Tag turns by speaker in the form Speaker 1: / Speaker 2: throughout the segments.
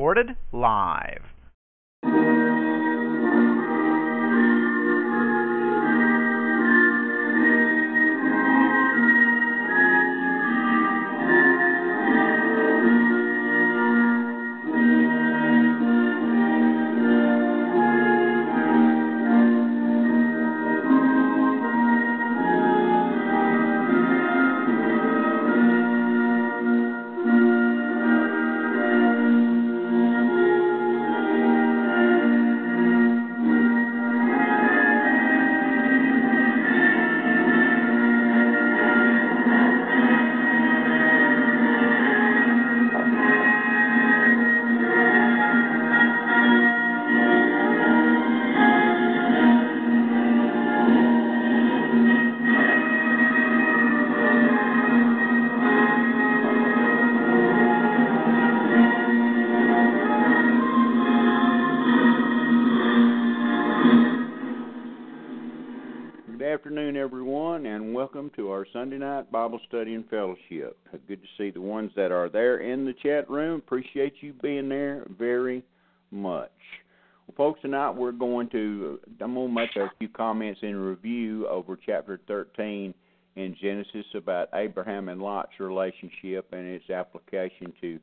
Speaker 1: Recorded live.
Speaker 2: Our Sunday night Bible study and fellowship. Good to see the ones that are there in the chat room. Appreciate you being there very much. Well, folks, tonight we're going to I'm going to make a few comments in review over chapter 13 in Genesis about Abraham and Lot's relationship and its application to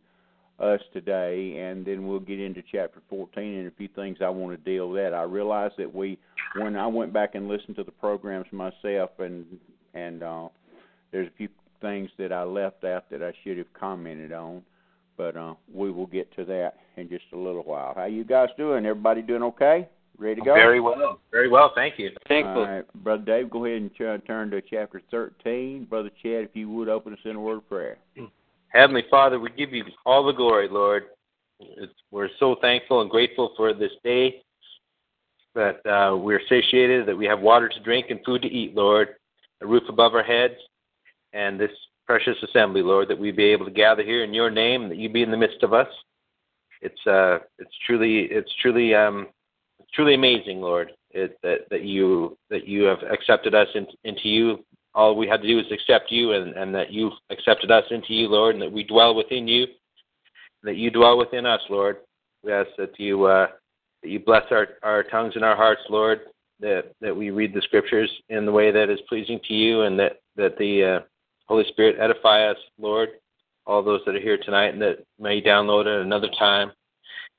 Speaker 2: us today, and then we'll get into chapter 14 and a few things I want to deal with. I realize that we, when I went back and listened to the programs myself, and and uh, there's a few things that I left out that I should have commented on, but uh, we will get to that in just a little while. How you guys doing? Everybody doing okay? Ready to go?
Speaker 3: Very well. Very well. Thank you.
Speaker 2: All right, Brother Dave, go ahead and ch- turn to chapter 13. Brother Chad, if you would open us in a word of prayer.
Speaker 3: Heavenly Father, we give you all the glory, Lord. It's, we're so thankful and grateful for this day that uh, we're satiated, that we have water to drink and food to eat, Lord, a roof above our heads, and this precious assembly, Lord, that we be able to gather here in your name, that you be in the midst of us. It's uh, it's truly it's truly um, it's truly amazing, Lord, it, that that you that you have accepted us in, into you all we had to do is accept you and, and that you accepted us into you, Lord, and that we dwell within you, that you dwell within us, Lord. We ask that you uh, that you bless our, our tongues and our hearts, Lord, that, that we read the scriptures in the way that is pleasing to you and that, that the uh, Holy Spirit edify us, Lord, all those that are here tonight and that may download at another time.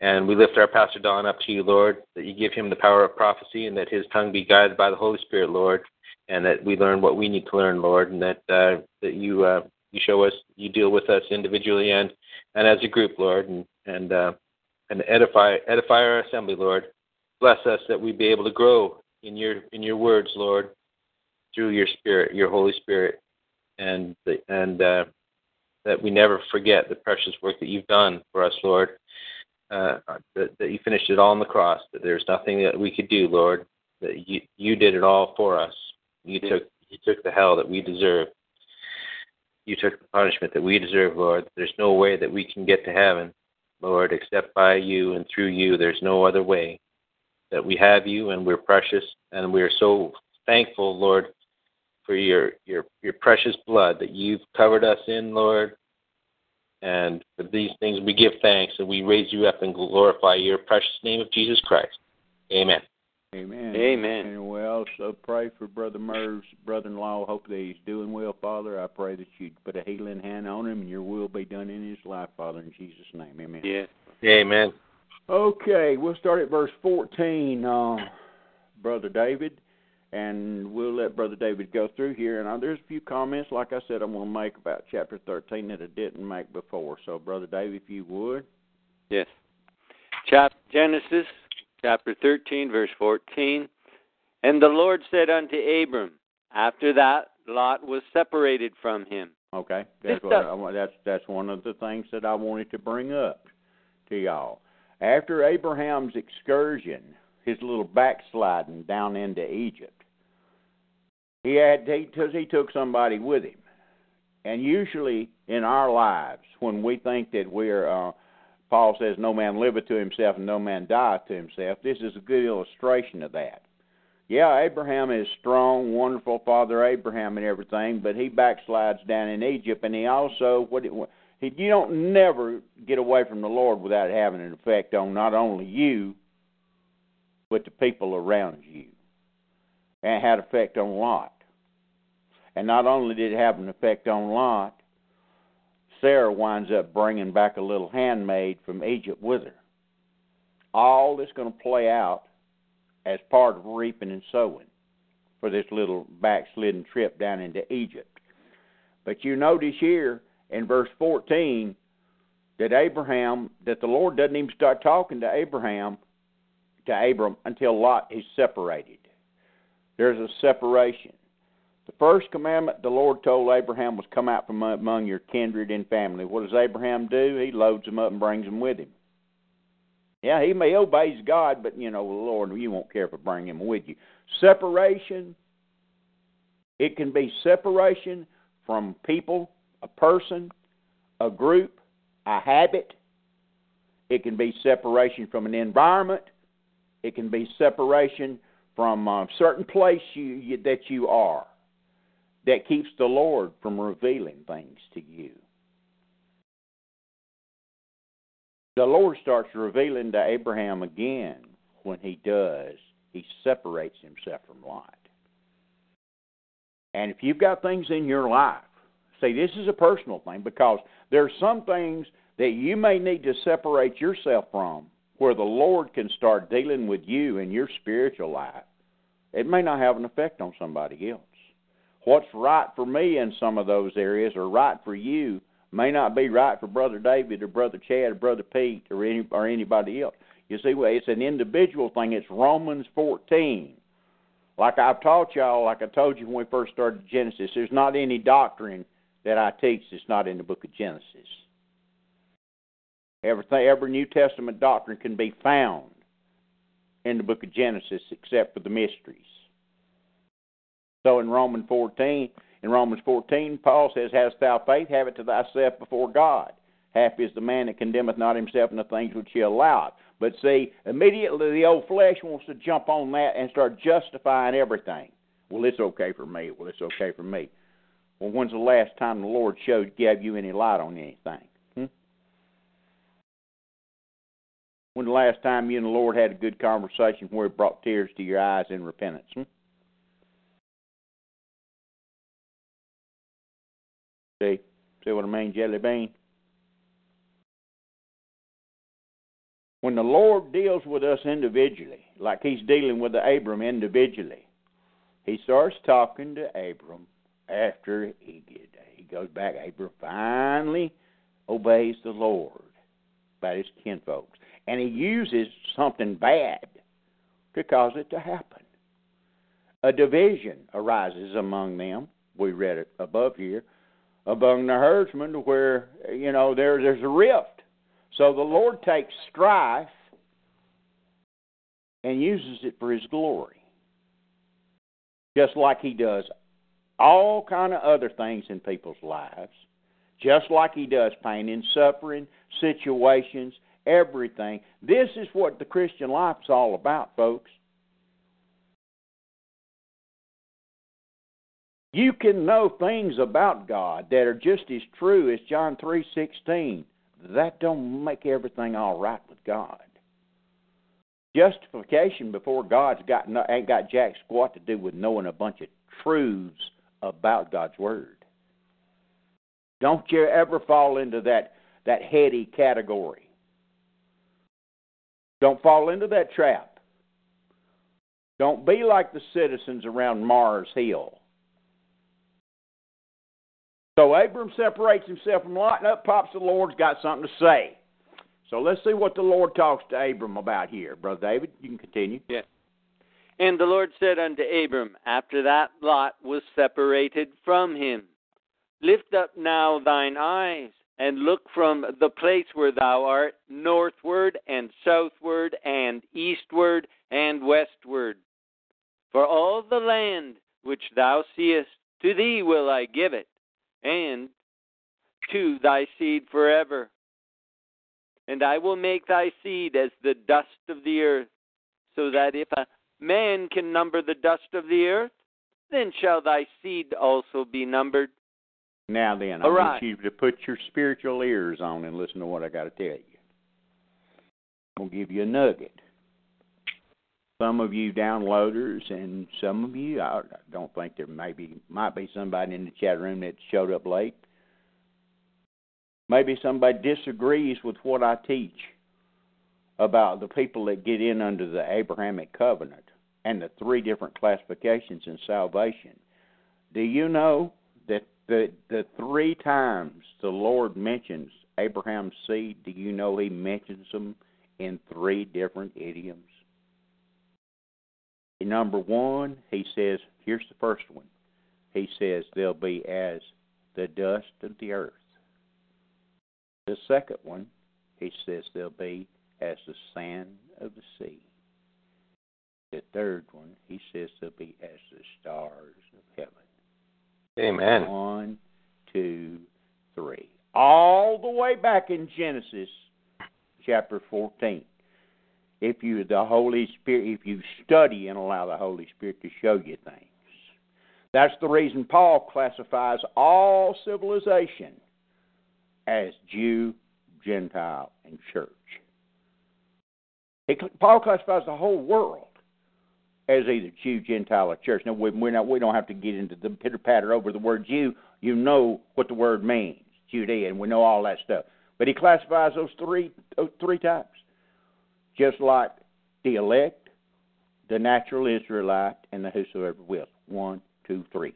Speaker 3: And we lift our Pastor Don up to you, Lord, that you give him the power of prophecy and that his tongue be guided by the Holy Spirit, Lord, and that we learn what we need to learn, Lord, and that uh, that you uh, you show us, you deal with us individually and and as a group, Lord, and and uh, and edify edify our assembly, Lord. Bless us that we be able to grow in your in your words, Lord, through your Spirit, your Holy Spirit, and the, and uh, that we never forget the precious work that you've done for us, Lord. Uh, that, that you finished it all on the cross. That there's nothing that we could do, Lord. That you you did it all for us. You took you took the hell that we deserve. You took the punishment that we deserve, Lord. There's no way that we can get to heaven, Lord, except by you and through you. There's no other way. That we have you and we're precious and we're so thankful, Lord, for your your your precious blood that you've covered us in, Lord. And for these things we give thanks and we raise you up and glorify your precious name of Jesus Christ. Amen.
Speaker 2: Amen.
Speaker 4: Amen.
Speaker 2: And we also pray for Brother Merv's brother-in-law. Hope that he's doing well, Father. I pray that you put a healing hand on him and your will be done in his life, Father, in Jesus' name. Amen.
Speaker 4: Yeah.
Speaker 3: Amen.
Speaker 2: Okay, we'll start at verse 14, uh, Brother David, and we'll let Brother David go through here. And uh, there's a few comments, like I said, I'm going to make about chapter 13 that I didn't make before. So, Brother David, if you would.
Speaker 4: Yes. Chap Genesis chapter 13, verse 14. And the Lord said unto Abram, After that Lot was separated from him.
Speaker 2: Okay, that's what I, that's that's one of the things that I wanted to bring up to y'all. After Abraham's excursion, his little backsliding down into Egypt, he had he took, he took somebody with him, and usually in our lives, when we think that we're uh, Paul says, "No man liveth to himself, and no man dieth to himself." This is a good illustration of that. Yeah, Abraham is strong, wonderful father Abraham and everything, but he backslides down in Egypt, and he also what you don't never get away from the Lord without having an effect on not only you, but the people around you, and had effect on Lot. And not only did it have an effect on Lot, Sarah winds up bringing back a little handmaid from Egypt with her. All this going to play out as part of reaping and sowing for this little backslidden trip down into Egypt. But you notice here in verse 14 that Abraham, that the Lord doesn't even start talking to Abraham, to Abram, until Lot is separated. There's a separation. The first commandment the Lord told Abraham was come out from among your kindred and family. What does Abraham do? He loads them up and brings them with him. Yeah, he may obeys God, but you know, Lord, you won't care if I bring him with you. Separation. It can be separation from people, a person, a group, a habit. It can be separation from an environment. It can be separation from a certain place you, you, that you are that keeps the Lord from revealing things to you. The Lord starts revealing to Abraham again when he does. He separates himself from Lot. And if you've got things in your life, see, this is a personal thing because there are some things that you may need to separate yourself from where the Lord can start dealing with you in your spiritual life. It may not have an effect on somebody else. What's right for me in some of those areas or right for you may not be right for Brother David or Brother Chad or Brother Pete or any or anybody else. You see, it's an individual thing. It's Romans 14. Like I've taught y'all, like I told you when we first started Genesis, there's not any doctrine that I teach that's not in the book of Genesis. Everything, every New Testament doctrine can be found in the book of Genesis except for the mysteries. So in Romans 14, in Romans 14, Paul says, Hast thou faith? Have it to thyself before God. Happy is the man that condemneth not himself in the things which he allowed. But see, immediately the old flesh wants to jump on that and start justifying everything. Well, it's okay for me. Well, it's okay for me. Well, when's the last time the Lord showed, gave you any light on anything? Hmm? When the last time you and the Lord had a good conversation where it brought tears to your eyes in repentance? Hmm? See, see what I mean, Jelly Bean? When the Lord deals with us individually, like He's dealing with Abram individually, He starts talking to Abram after he he goes back. Abram finally obeys the Lord by his kinfolks, and he uses something bad to cause it to happen. A division arises among them. We read it above here among the herdsmen where you know there there's a rift. So the Lord takes strife and uses it for his glory. Just like he does all kind of other things in people's lives, just like he does pain and suffering, situations, everything. This is what the Christian life is all about, folks. You can know things about God that are just as true as John 3:16. That don't make everything all right with God. Justification before God's got no, ain't got jack squat to do with knowing a bunch of truths about God's word. Don't you ever fall into that that heady category. Don't fall into that trap. Don't be like the citizens around Mars Hill. So Abram separates himself from Lot, and up pops the Lord's got something to say. So let's see what the Lord talks to Abram about here. Brother David, you can continue.
Speaker 4: Yeah. And the Lord said unto Abram, after that Lot was separated from him, Lift up now thine eyes, and look from the place where thou art, northward and southward and eastward and westward. For all the land which thou seest, to thee will I give it, and to thy seed forever. And I will make thy seed as the dust of the earth, so that if a man can number the dust of the earth, then shall thy seed also be numbered.
Speaker 2: Now then, I
Speaker 4: All
Speaker 2: want you to put your spiritual ears on and listen to what I got to tell you. I'm going to give you a nugget. Some of you downloaders and some of you, I don't think there may be, might be somebody in the chat room that showed up late. Maybe somebody disagrees with what I teach about the people that get in under the Abrahamic covenant and the three different classifications in salvation. Do you know that the the three times the Lord mentions Abraham's seed, do you know he mentions them in three different idioms? Number one, he says, here's the first one. He says they'll be as the dust of the earth. The second one, he says they'll be as the sand of the sea. The third one, he says they'll be as the stars of heaven.
Speaker 3: Amen.
Speaker 2: One, two, three. All the way back in Genesis chapter 14. If you, the Holy Spirit, if you study and allow the Holy Spirit to show you things. That's the reason Paul classifies all civilization as Jew, Gentile, and church. Paul classifies the whole world as either Jew, Gentile, or church. Now we, we're not, we don't have to get into the pitter patter over the word Jew. You know what the word means, Judea, and we know all that stuff. But he classifies those three those three types, just like the elect, the natural Israelite, and the whosoever will. One, two, three.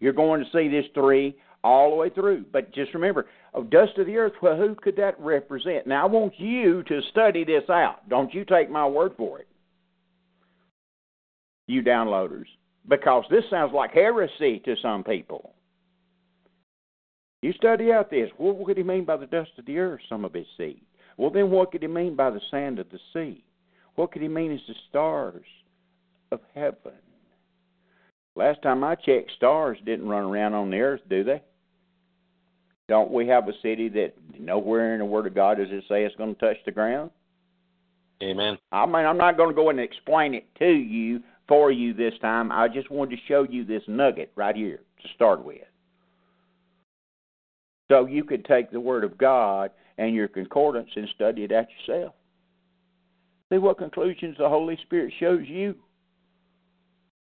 Speaker 2: You're going to see this three all the way through. But just remember, dust of the earth, well, who could that represent? Now I want you to study this out. Don't you take my word for it you downloaders, because this sounds like heresy to some people. You study out this. What could he mean by the dust of the earth, some of his seed? Well, then what could he mean by the sand of the sea? What could he mean as the stars of heaven? Last time I checked, stars didn't run around on the earth, do they? Don't we have a city that nowhere in the Word of God does it say it's going to touch the ground?
Speaker 3: Amen.
Speaker 2: I mean, I'm not going to go in and explain it to you for you this time. I just wanted to show you this nugget right here to start with. So you could take the Word of God and your concordance and study it out yourself. See what conclusions the Holy Spirit shows you.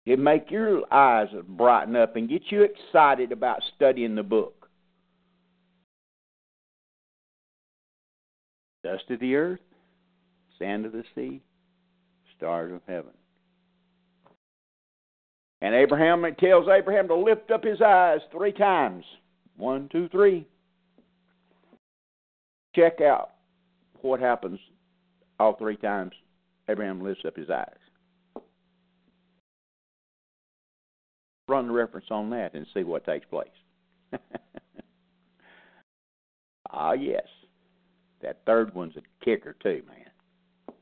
Speaker 2: It make your eyes brighten up and get you excited about studying the book. Dust of the earth, sand of the sea, stars of heaven. And Abraham tells Abraham to lift up his eyes three times. One, two, three. Check out what happens all three times Abraham lifts up his eyes. Run the reference on that and see what takes place. ah, yes. That third one's a kicker, too, man.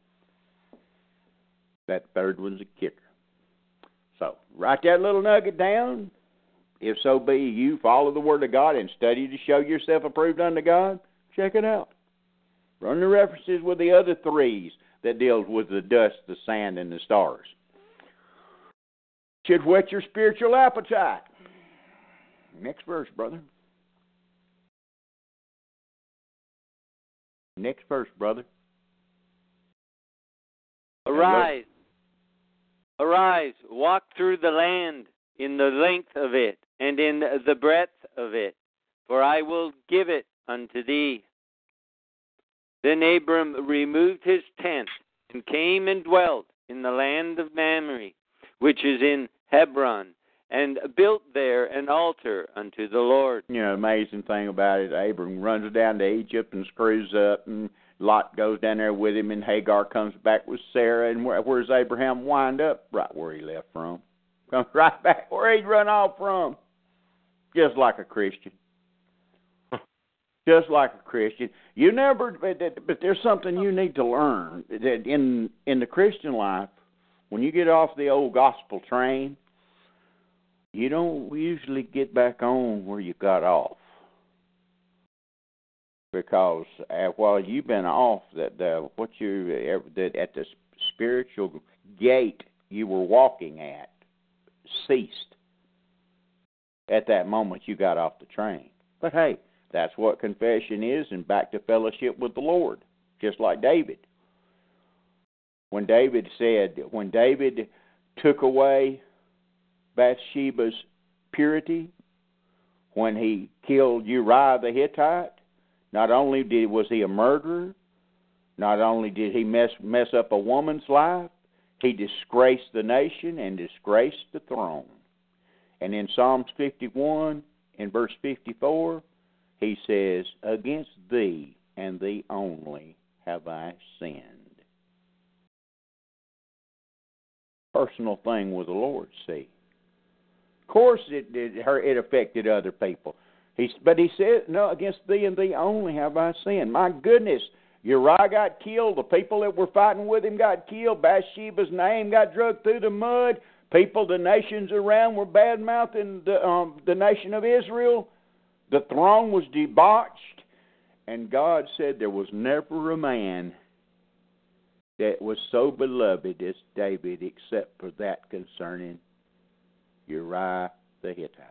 Speaker 2: That third one's a kicker. So, write that little nugget down. If so be you follow the Word of God and study to show yourself approved unto God, check it out. Run the references with the other threes that deals with the dust, the sand, and the stars. Should whet your spiritual appetite. Next verse, brother. Next verse, brother.
Speaker 4: Arise, arise, walk through the land in the length of it and in the breadth of it, for I will give it unto thee. Then Abram removed his tent and came and dwelt in the land of Mamre, which is in Hebron, and built there an altar unto the Lord.
Speaker 2: You know, amazing thing about it, Abram runs down to Egypt and screws up and Lot goes down there with him, and Hagar comes back with Sarah. And where, where's Abraham wind up? Right where he left from. Comes right back where he'd run off from. Just like a Christian. Just like a Christian. You never, but there's something you need to learn that in in the Christian life, when you get off the old gospel train, you don't usually get back on where you got off because uh, while you've been off, that the what you uh, that at the spiritual gate you were walking at ceased. At that moment, you got off the train. But hey, that's what confession is, and back to fellowship with the Lord, just like David. When David said, when David took away Bathsheba's purity, when he killed Uriah the Hittite, not only did was he a murderer, not only did he mess mess up a woman's life, he disgraced the nation and disgraced the throne. And in Psalms 51, in verse 54, he says, Against thee and thee only have I sinned. Personal thing with the Lord, see. Of course, it it, it affected other people. He, but he said, No, against thee and thee only have I sinned. My goodness, Uriah got killed. The people that were fighting with him got killed. Bathsheba's name got dragged through the mud. People, the nations around were bad mouthing the, um, the nation of Israel. The throne was debauched. And God said there was never a man that was so beloved as David except for that concerning Uriah the Hittite.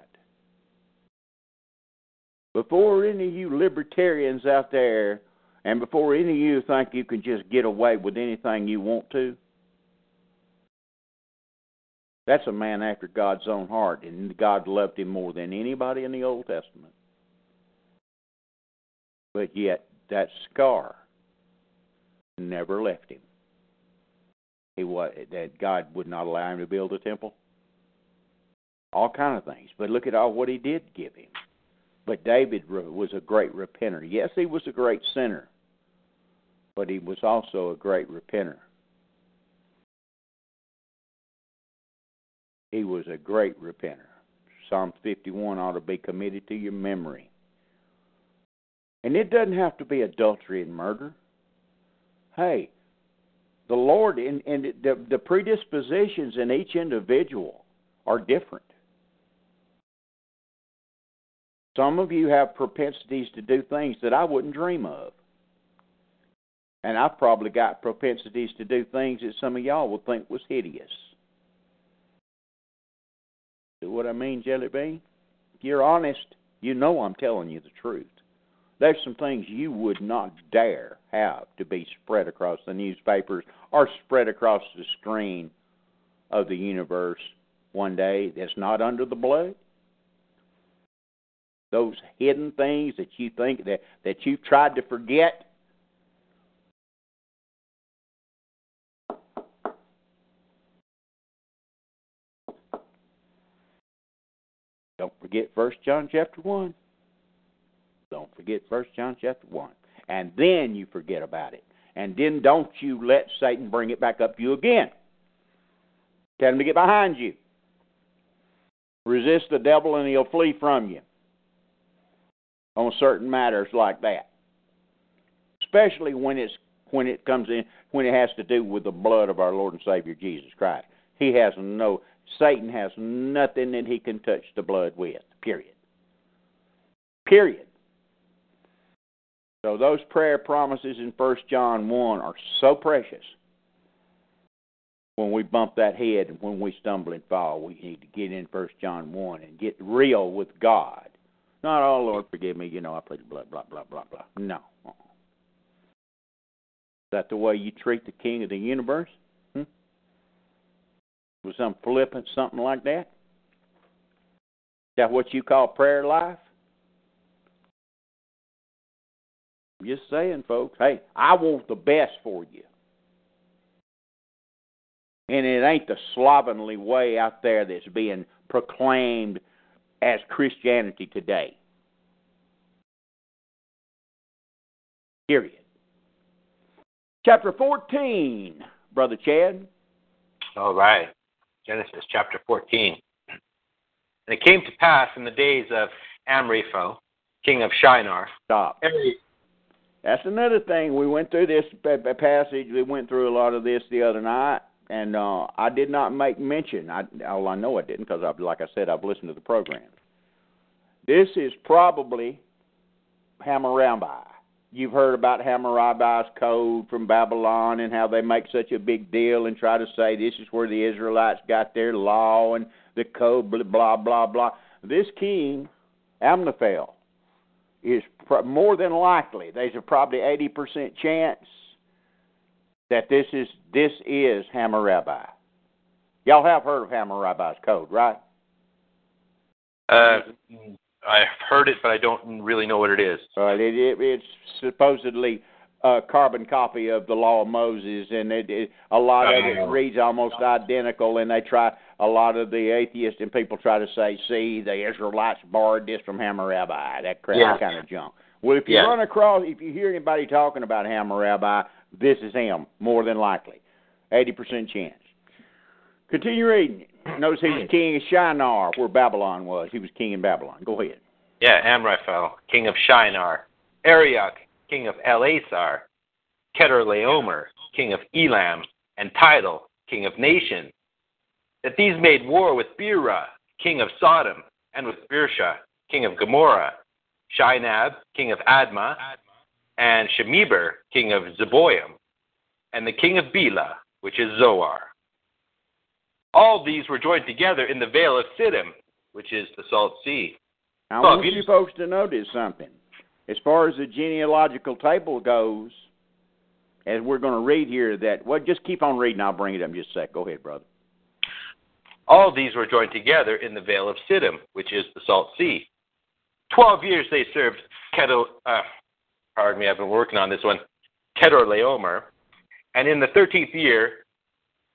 Speaker 2: Before any of you libertarians out there, and before any of you think you can just get away with anything you want to, that's a man after God's own heart, and God loved him more than anybody in the Old Testament. But yet, that scar never left him. He was that God would not allow him to build a temple. All kind of things, but look at all what He did give him. But David was a great repenter. Yes, he was a great sinner, but he was also a great repenter. He was a great repenter. Psalm 51 ought to be committed to your memory. And it doesn't have to be adultery and murder. Hey, the Lord and, and the, the predispositions in each individual are different. Some of you have propensities to do things that I wouldn't dream of. And I've probably got propensities to do things that some of y'all would think was hideous. See what I mean, Jelly Bean? If you're honest, you know I'm telling you the truth. There's some things you would not dare have to be spread across the newspapers or spread across the screen of the universe one day that's not under the blood those hidden things that you think that that you've tried to forget Don't forget First John chapter one. Don't forget First John chapter one, and then you forget about it, and then don't you let Satan bring it back up to you again. Tell him to get behind you. Resist the devil, and he'll flee from you on certain matters like that. Especially when it's when it comes in when it has to do with the blood of our Lord and Savior Jesus Christ. He has no Satan has nothing that he can touch the blood with. Period. Period. So those prayer promises in First John one are so precious. When we bump that head and when we stumble and fall, we need to get in First John one and get real with God not, oh Lord, forgive me. You know, I the blood. Blah blah blah blah. No. Is that the way you treat the King of the universe? Hmm? With some flippant something like that? Is that what you call prayer life? I'm just saying, folks. Hey, I want the best for you. And it ain't the slovenly way out there that's being proclaimed as Christianity today. Period. Chapter 14, Brother Chad.
Speaker 3: All right. Genesis chapter 14. And it came to pass in the days of Amraphel, king of Shinar.
Speaker 2: Stop.
Speaker 3: Every,
Speaker 2: That's another thing. We went through this pa- pa- passage. We went through a lot of this the other night, and uh, I did not make mention. I, well, I know I didn't because, I, like I said, I've listened to the program. This is probably Hammurabi. You've heard about Hammurabi's code from Babylon and how they make such a big deal and try to say this is where the Israelites got their law and the code, blah blah blah. This king, Amraphel, is pr- more than likely. There's a probably eighty percent chance that this is this is Hammurabi. Y'all have heard of Hammurabi's code, right?
Speaker 3: uh, I've heard it, but I don't really know what it is.
Speaker 2: Right. It, it, it's supposedly a carbon copy of the Law of Moses, and it, it, a lot of it
Speaker 3: Oh.
Speaker 2: reads almost identical. And they try a lot of the atheists and people try to say, "See, the Israelites borrowed this from Hammurabi." That crap,
Speaker 3: Yeah.
Speaker 2: kind of junk. Well, if you
Speaker 3: Yeah.
Speaker 2: run across, if you hear anybody talking about Hammurabi, this is him, more than likely, eighty percent chance. Continue reading. Notice he was king of Shinar, where Babylon was. He was king in Babylon. Go ahead.
Speaker 3: Yeah, Amraphel, king of Shinar. Arioch, king of Elasar. Kedorlaomer, king of Elam. And Tidal, king of nations. That these made war with Bera, king of Sodom, and with Birsha, king of Gomorrah. Shinab, king of Admah. And Shemeber, king of Zeboim. And the king of Bela, which is Zoar. All these were joined together in the vale of Siddim, which is the Salt Sea.
Speaker 2: I want
Speaker 3: you-
Speaker 2: you folks to notice something. As far as the genealogical table goes, as we're going to read here, that well, just keep on reading. I'll bring it up in just a sec. Go ahead, brother.
Speaker 3: All these were joined together in the Vale of Siddim, which is the Salt Sea. Twelve years they served Kedor, uh, pardon me, I've been working on this one, Kedorlaomer, and in the thirteenth year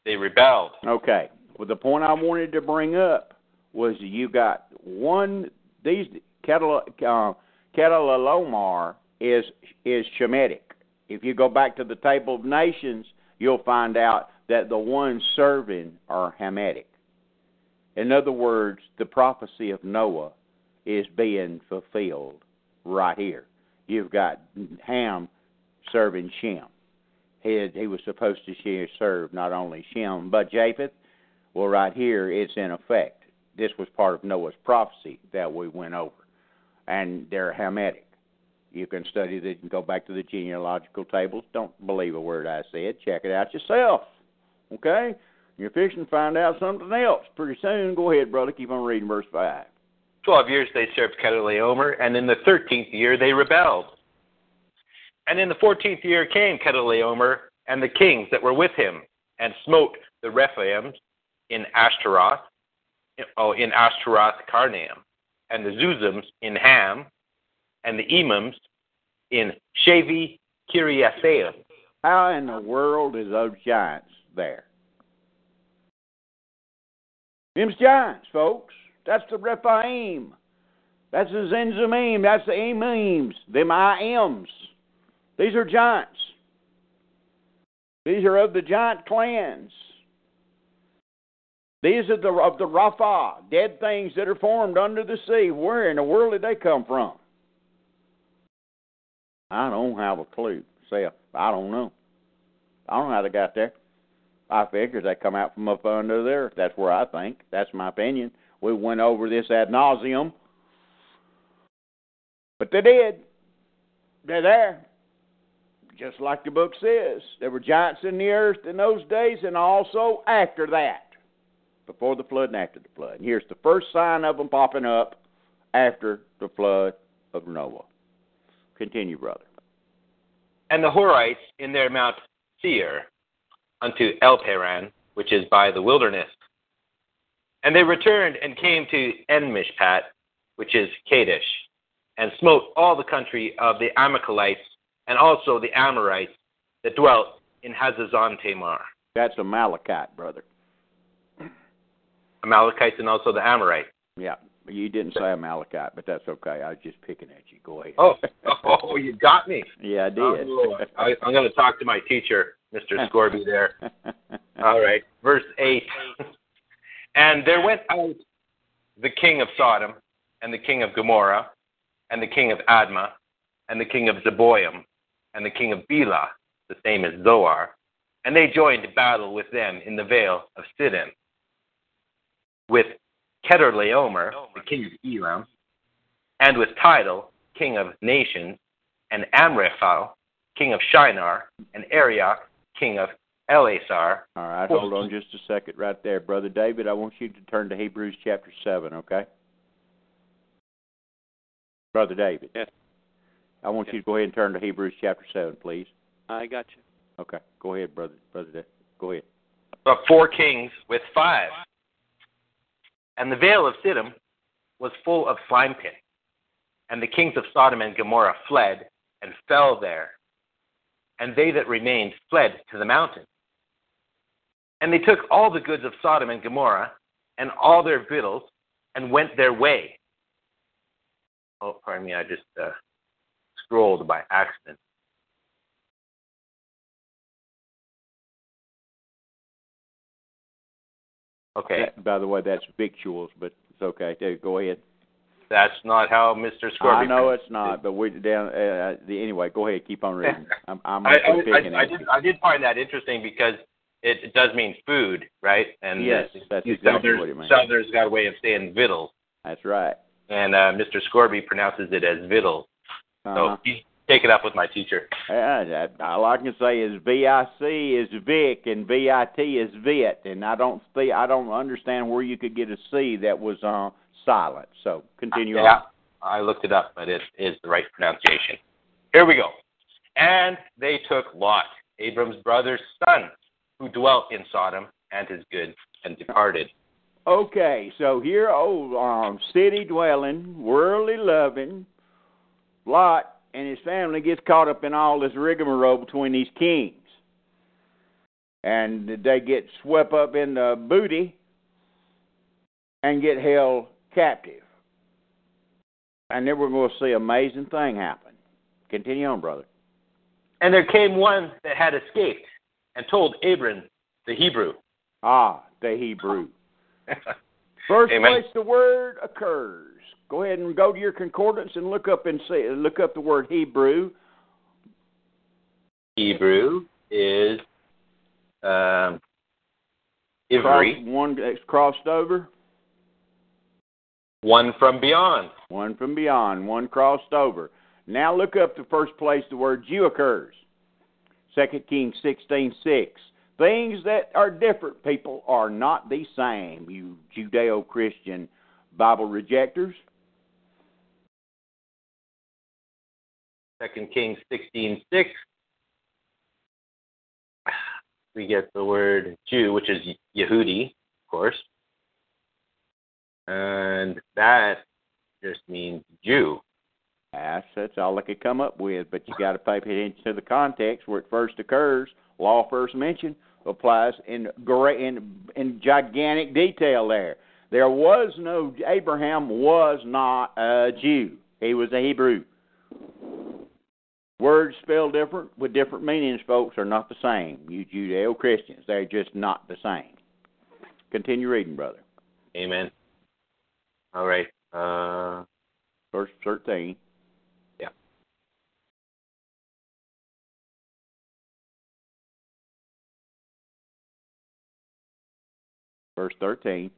Speaker 3: they rebelled.
Speaker 2: Okay. Well, the point I wanted to bring up was you got one. These Kedal uh, is is Shemitic. If you go back to the Table of Nations, you'll find out that the ones serving are Hamitic. In other words, the prophecy of Noah is being fulfilled right here. You've got Ham serving Shem. He, had, he was supposed to serve not only Shem but Japheth. Well, right here it's in effect. This was part of Noah's prophecy that we went over, and they're Hamitic. You can study the go back to the genealogical tables. Don't believe a word I said. Check it out yourself. Okay? You're fishing find out something else pretty soon. Go ahead, brother. Keep on reading verse five.
Speaker 3: Twelve years they served Kedorlaomer, and in the thirteenth year they rebelled. And in the fourteenth year came Kedorlaomer and the kings that were with him, and smote the Rephaims in Ashtaroth, oh, in Ashtaroth Karnaim, and the Zuzims in Ham, and the Emims in Shaveh Kiriathaim.
Speaker 2: How in the world is those giants there? Them's giants, folks. That's the Rephaim. That's the Zamzummim. That's the Emims. Them Ims. These are giants. These are of the giant clans. These are the of the Rapha, dead things that are formed under the sea. Where in the world did they come from? I don't have a clue. Self, I don't know. I don't know how they got there. I figure they come out from up under there. That's where I think. That's my opinion. We went over this ad nauseum, but they did. They're there. Just like the book says, there were giants in the earth in those days, and also after that, before the flood and after the flood. And here's the first sign of them popping up after the flood of Noah. Continue, brother.
Speaker 3: and the Horites in their Mount Seir unto Elparan, which is by the wilderness. And they returned and came to Enmishpat, which is Kadesh, and smote all the country of the Amalekites and also the Amorites that dwelt in Hazazon Tamar.
Speaker 2: That's a Malachite, brother.
Speaker 3: Amalekites and also the Amorites.
Speaker 2: Yeah, You didn't say Amalekite, but that's okay. I was just picking at you. Go ahead.
Speaker 3: Oh, oh, you got me.
Speaker 2: yeah, I did.
Speaker 3: Oh, I, I'm going to talk to my teacher, Mr. Scorby, there. All right, verse 8. And there went out the king of Sodom, and the king of Gomorrah, and the king of Admah, and the king of Zeboim, and the king of Bela, the same as Zoar, and they joined battle with them in the vale of Siddim, with Kedorlaomer, the king of Elam, and with Tidal, king of nations, and Amraphel, king of Shinar, and Arioch, king of Elasar.
Speaker 2: All right, hold on just a second right there. Brother David, I want you to turn to Hebrews chapter 7, okay? Brother David.
Speaker 4: Yes.
Speaker 2: I want you to go ahead and turn to Hebrews chapter 7, please.
Speaker 4: I got you.
Speaker 2: Okay, go ahead, brother. Brother David. Go ahead.
Speaker 3: But four kings with five. And the vale of Siddim was full of slime pits. And the kings of Sodom and Gomorrah fled and fell there. And they that remained fled to the mountains. And they took all the goods of Sodom and Gomorrah and all their victuals and went their way. Oh, pardon me, I just uh, scrolled by accident. Okay.
Speaker 2: That- by the way, that's victuals, but it's okay. Dude, Go ahead.
Speaker 3: That's not how Mr. Scorby.
Speaker 2: I know it's not, but we're down. Uh, the, anyway, go ahead. Keep on reading. I'm, I'm
Speaker 3: I, I, I, I did. I did find that interesting because it, it does mean food, right? And
Speaker 2: Yes,
Speaker 3: uh,
Speaker 2: that's exactly
Speaker 3: Southerners,
Speaker 2: what it means.
Speaker 3: Southerners got a way of saying victuals,
Speaker 2: That's right.
Speaker 3: and uh, Mr. Scorby pronounces it as victuals.
Speaker 2: Uh-huh.
Speaker 3: So he's take it up with my teacher.
Speaker 2: That, all I can say is VIC is Vic and VIT is Vit, and I don't see, I don't understand where you could get a C that was uh, silent. So continue
Speaker 3: yeah,
Speaker 2: on.
Speaker 3: I looked it up, but it is the right pronunciation. Here we go. And they took Lot, Abram's brother's son, who dwelt in Sodom, and his goods, and departed.
Speaker 2: Okay, so here, old um, city dwelling, worldly loving, Lot and his family gets caught up in all this rigmarole between these kings, and they get swept up in the booty and get held captive. And then we're going to see an amazing thing happen. Continue on, brother.
Speaker 3: And there came one that had escaped, and told Abram the Hebrew.
Speaker 2: Ah, the Hebrew. First
Speaker 3: Amen.
Speaker 2: place the word occurs. Go ahead and go to your concordance and look up and see look up the word Hebrew.
Speaker 3: Hebrew is um, Ivri,
Speaker 2: one that's crossed over,
Speaker 3: one from beyond.
Speaker 2: one from beyond, one crossed over. Now look up the first place the word Jew occurs. Second Kings sixteen six. Things that are different, people, are not the same. You Judeo Christian Bible rejectors.
Speaker 3: Second Kings sixteen six. We get the word Jew, which is Yehudi, of course, and that just means Jew.
Speaker 2: That's all I could come up with, but you got to pay attention to the context where it first occurs. Law first mentioned applies in great in, in gigantic detail there. There was no Abraham was not a Jew. He was a Hebrew. Words spelled different with different meanings, folks, are not the same. You Judeo Christians, they're just not the same. Continue reading, brother.
Speaker 3: Amen. All right. Uh,
Speaker 2: Verse
Speaker 3: 13.
Speaker 2: Verse thirteen.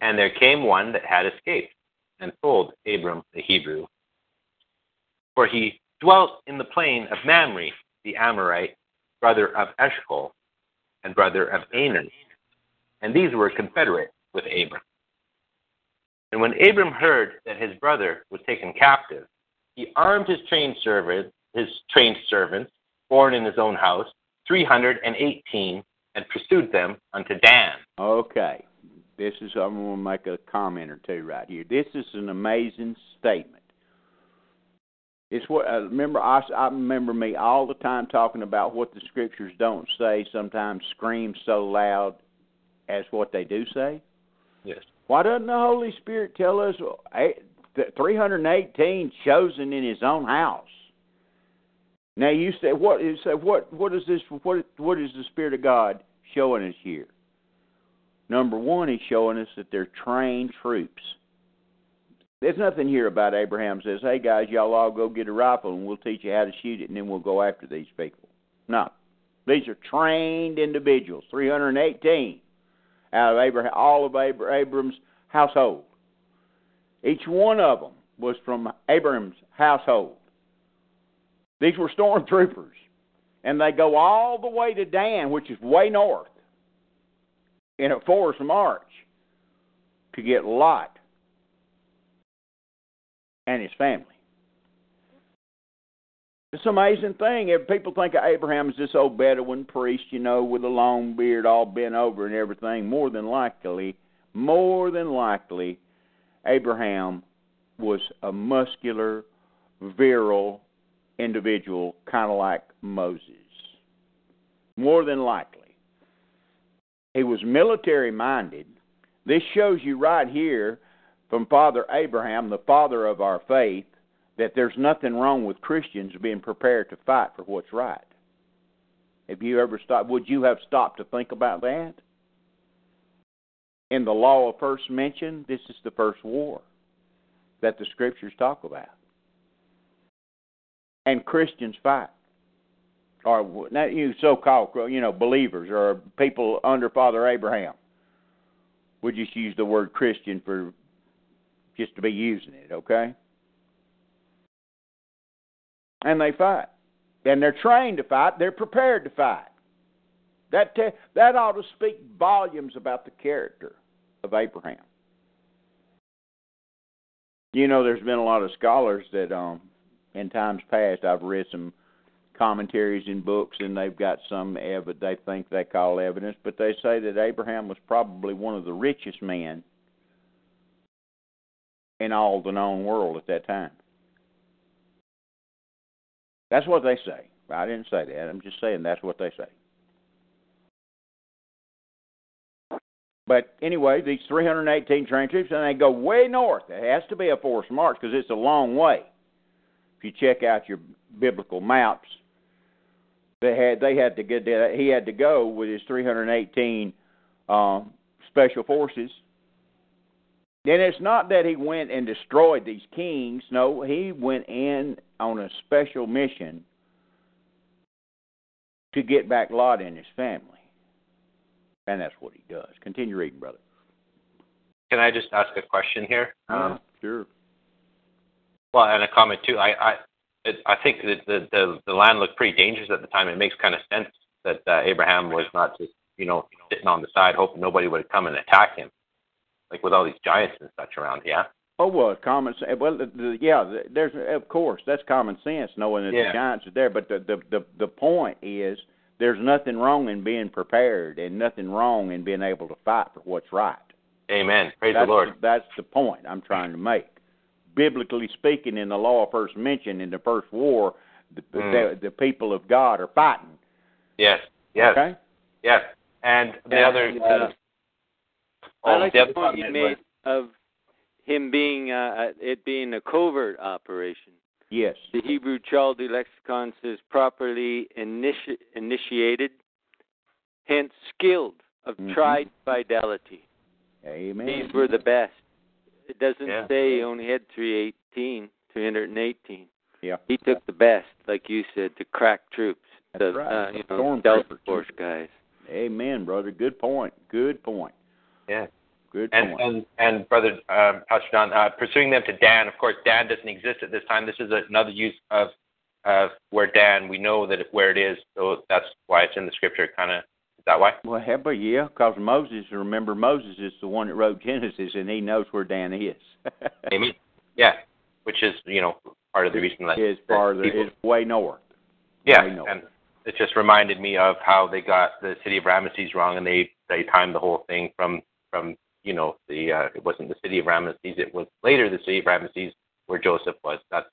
Speaker 3: And there came one that had escaped, and told Abram the Hebrew. For he dwelt in the plain of Mamre, the Amorite, brother of Eshcol, and brother of Anan. And these were confederate with Abram. And when Abram heard that his brother was taken captive, he armed his trained servant, his trained servants, born in his own house, three hundred and eighteen, and pursued them unto Dan.
Speaker 2: Okay. This is I'm going to make a comment or two right here. This is an amazing statement. It's what I remember. I, I remember me all the time talking about what the scriptures don't say. Sometimes scream so loud as what they do say.
Speaker 3: Yes.
Speaker 2: Why doesn't the Holy Spirit tell us eh, 318 chosen in His own house? Now you say what? You say what? What is this? What? What is the Spirit of God showing us here? Number one, He's showing us that they're trained troops. There's nothing here about Abraham says, "Hey guys, y'all all go get a rifle and we'll teach you how to shoot it, and then we'll go after these people." No, these are trained individuals. 318 out of Abraham, all of Abraham's household. Each one of them was from Abraham's household. These were stormtroopers. And they go all the way to Dan, which is way north, in a forced march to get Lot and his family. It's an amazing thing. People think of Abraham as this old Bedouin priest, you know, with a long beard all bent over and everything, more than likely, more than likely, Abraham was a muscular, virile individual, kind of like Moses. More than likely. He was military minded. This shows you right here from Father Abraham, the father of our faith, that there's nothing wrong with Christians being prepared to fight for what's right. Have you ever stopped? Would you have stopped to think about that? In the law of first mention, this is the first war that the scriptures talk about. And Christians fight. Or not you so-called, you know, believers or people under Father Abraham. We just use the word Christian for just to be using it, okay? and they fight. And they're trained to fight. They're prepared to fight. That te- that ought to speak volumes about the character of Abraham. You know, there's been a lot of scholars that, um, in times past, I've read some commentaries in books, and they've got some evidence they think they call evidence, but they say that Abraham was probably one of the richest men in all the known world at that time. That's what they say. I didn't say that. I'm just saying that's what they say. But anyway, these 318 train troops, and they go way north. It has to be a forced march because it's a long way. If you check out your biblical maps, they had they had to get there. He had to go with his 318 um, special forces. And it's not that he went and destroyed these kings. No, he went in on a special mission to get back Lot and his family. And that's what he does. Continue reading, brother.
Speaker 3: Can I just ask a question here?
Speaker 2: Um, sure.
Speaker 3: Well, and a comment too. I I it, I think that the, the the land looked pretty dangerous at the time. It makes kind of sense that uh, Abraham was not just you know sitting on the side hoping nobody would come and attack him, like with all these giants and such around. Yeah.
Speaker 2: Oh well, common sense. Well, the, the, yeah, there's of course that's common sense, knowing that
Speaker 3: yeah.
Speaker 2: the giants are there. But the, the the the point is, there's nothing wrong in being prepared, and nothing wrong in being able to fight for what's right.
Speaker 3: Amen. Praise
Speaker 2: that's
Speaker 3: the Lord.
Speaker 2: That's the point I'm trying to make. Biblically speaking, in the law first mentioned in the first war, the,
Speaker 3: Mm.
Speaker 2: the, the people of God are fighting.
Speaker 3: Yes. Yes.
Speaker 2: Okay.
Speaker 3: Yes. And the
Speaker 4: And,
Speaker 3: other.
Speaker 4: uh,
Speaker 3: oh,
Speaker 4: I like
Speaker 3: the
Speaker 4: the point you made
Speaker 3: was-
Speaker 4: of him being uh, it being a covert operation.
Speaker 2: Yes.
Speaker 4: The Hebrew Chaldee lexicon says properly initi- initiated, hence skilled, of
Speaker 2: Mhm.
Speaker 4: tried fidelity.
Speaker 2: Amen.
Speaker 4: These were the best. It doesn't
Speaker 3: Yeah.
Speaker 4: say he only had 318, 318.
Speaker 2: Yeah.
Speaker 4: He took the best, like you said, to crack troops.
Speaker 2: That's
Speaker 4: the,
Speaker 2: right.
Speaker 4: Uh, you know,
Speaker 2: Stormtroopers.
Speaker 4: Delta Force guys.
Speaker 2: Amen, brother. Good point. Good point.
Speaker 3: Yeah.
Speaker 2: Good
Speaker 3: And
Speaker 2: point.
Speaker 3: and and brother um, Pastor John, uh, pursuing them to Dan. Of course, Dan doesn't exist at this time. This is another use of of where Dan. We know that where it is, so that's why it's in the scripture. Kind of is that why?
Speaker 2: Well, but yeah, because Moses. Remember, Moses is the one that wrote Genesis, and he knows where Dan is.
Speaker 3: Amen. Yeah, which is you know part of the reason that
Speaker 2: is farther.
Speaker 3: people-
Speaker 2: Is way north.
Speaker 3: Yeah,
Speaker 2: way north.
Speaker 3: and it just reminded me of how they got the city of Ramesses wrong, and they they timed the whole thing from from you know the uh, it wasn't the city of Ramesses, it was later the city of Ramesses where Joseph was. That's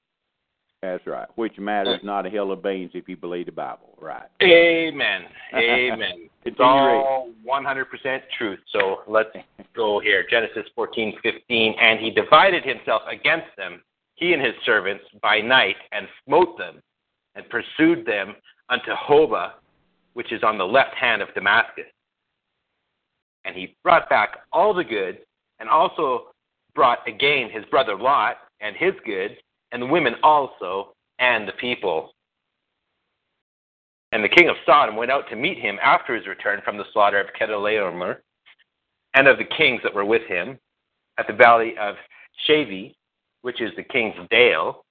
Speaker 2: That's right. Which matters not a hill of beans if you believe the Bible. Right.
Speaker 3: Amen. Amen. it's all 100% truth. So let's go here. Genesis 14:15. And he divided himself against them, he and his servants, by night, and smote them, and pursued them unto Hobah, which is on the left hand of Damascus. And he brought back all the goods, and also brought again his brother Lot and his goods, and the women also, and the people. And the king of Sodom went out to meet him after his return from the slaughter of Chedorlaomer, and of the kings that were with him, at the valley of Shaveh, which is the king's dale.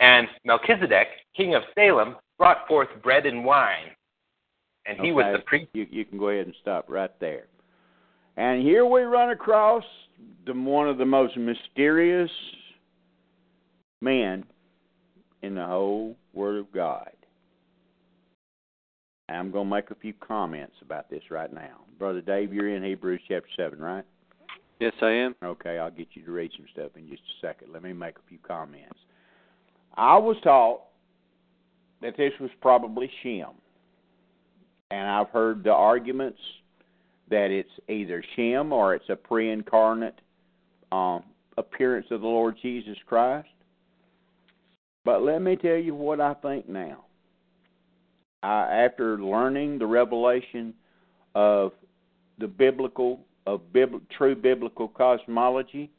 Speaker 3: And Melchizedek, king of Salem, brought forth bread and wine. And he was the priest.
Speaker 2: You, you can go ahead and stop right there. And here we run across the, one of the most mysterious men in the whole Word of God. I'm going to make a few comments about this right now. Brother Dave, you're in Hebrews chapter 7, right?
Speaker 4: Yes, I am.
Speaker 2: Okay, I'll get you to read some stuff in just a second. Let me make a few comments. I was taught that this was probably Shem. And I've heard the arguments that it's either Shem or it's a pre incarnate um, appearance of the Lord Jesus Christ. But let me tell you what I think now. I, after learning the revelation of the biblical of bibl- true biblical cosmology,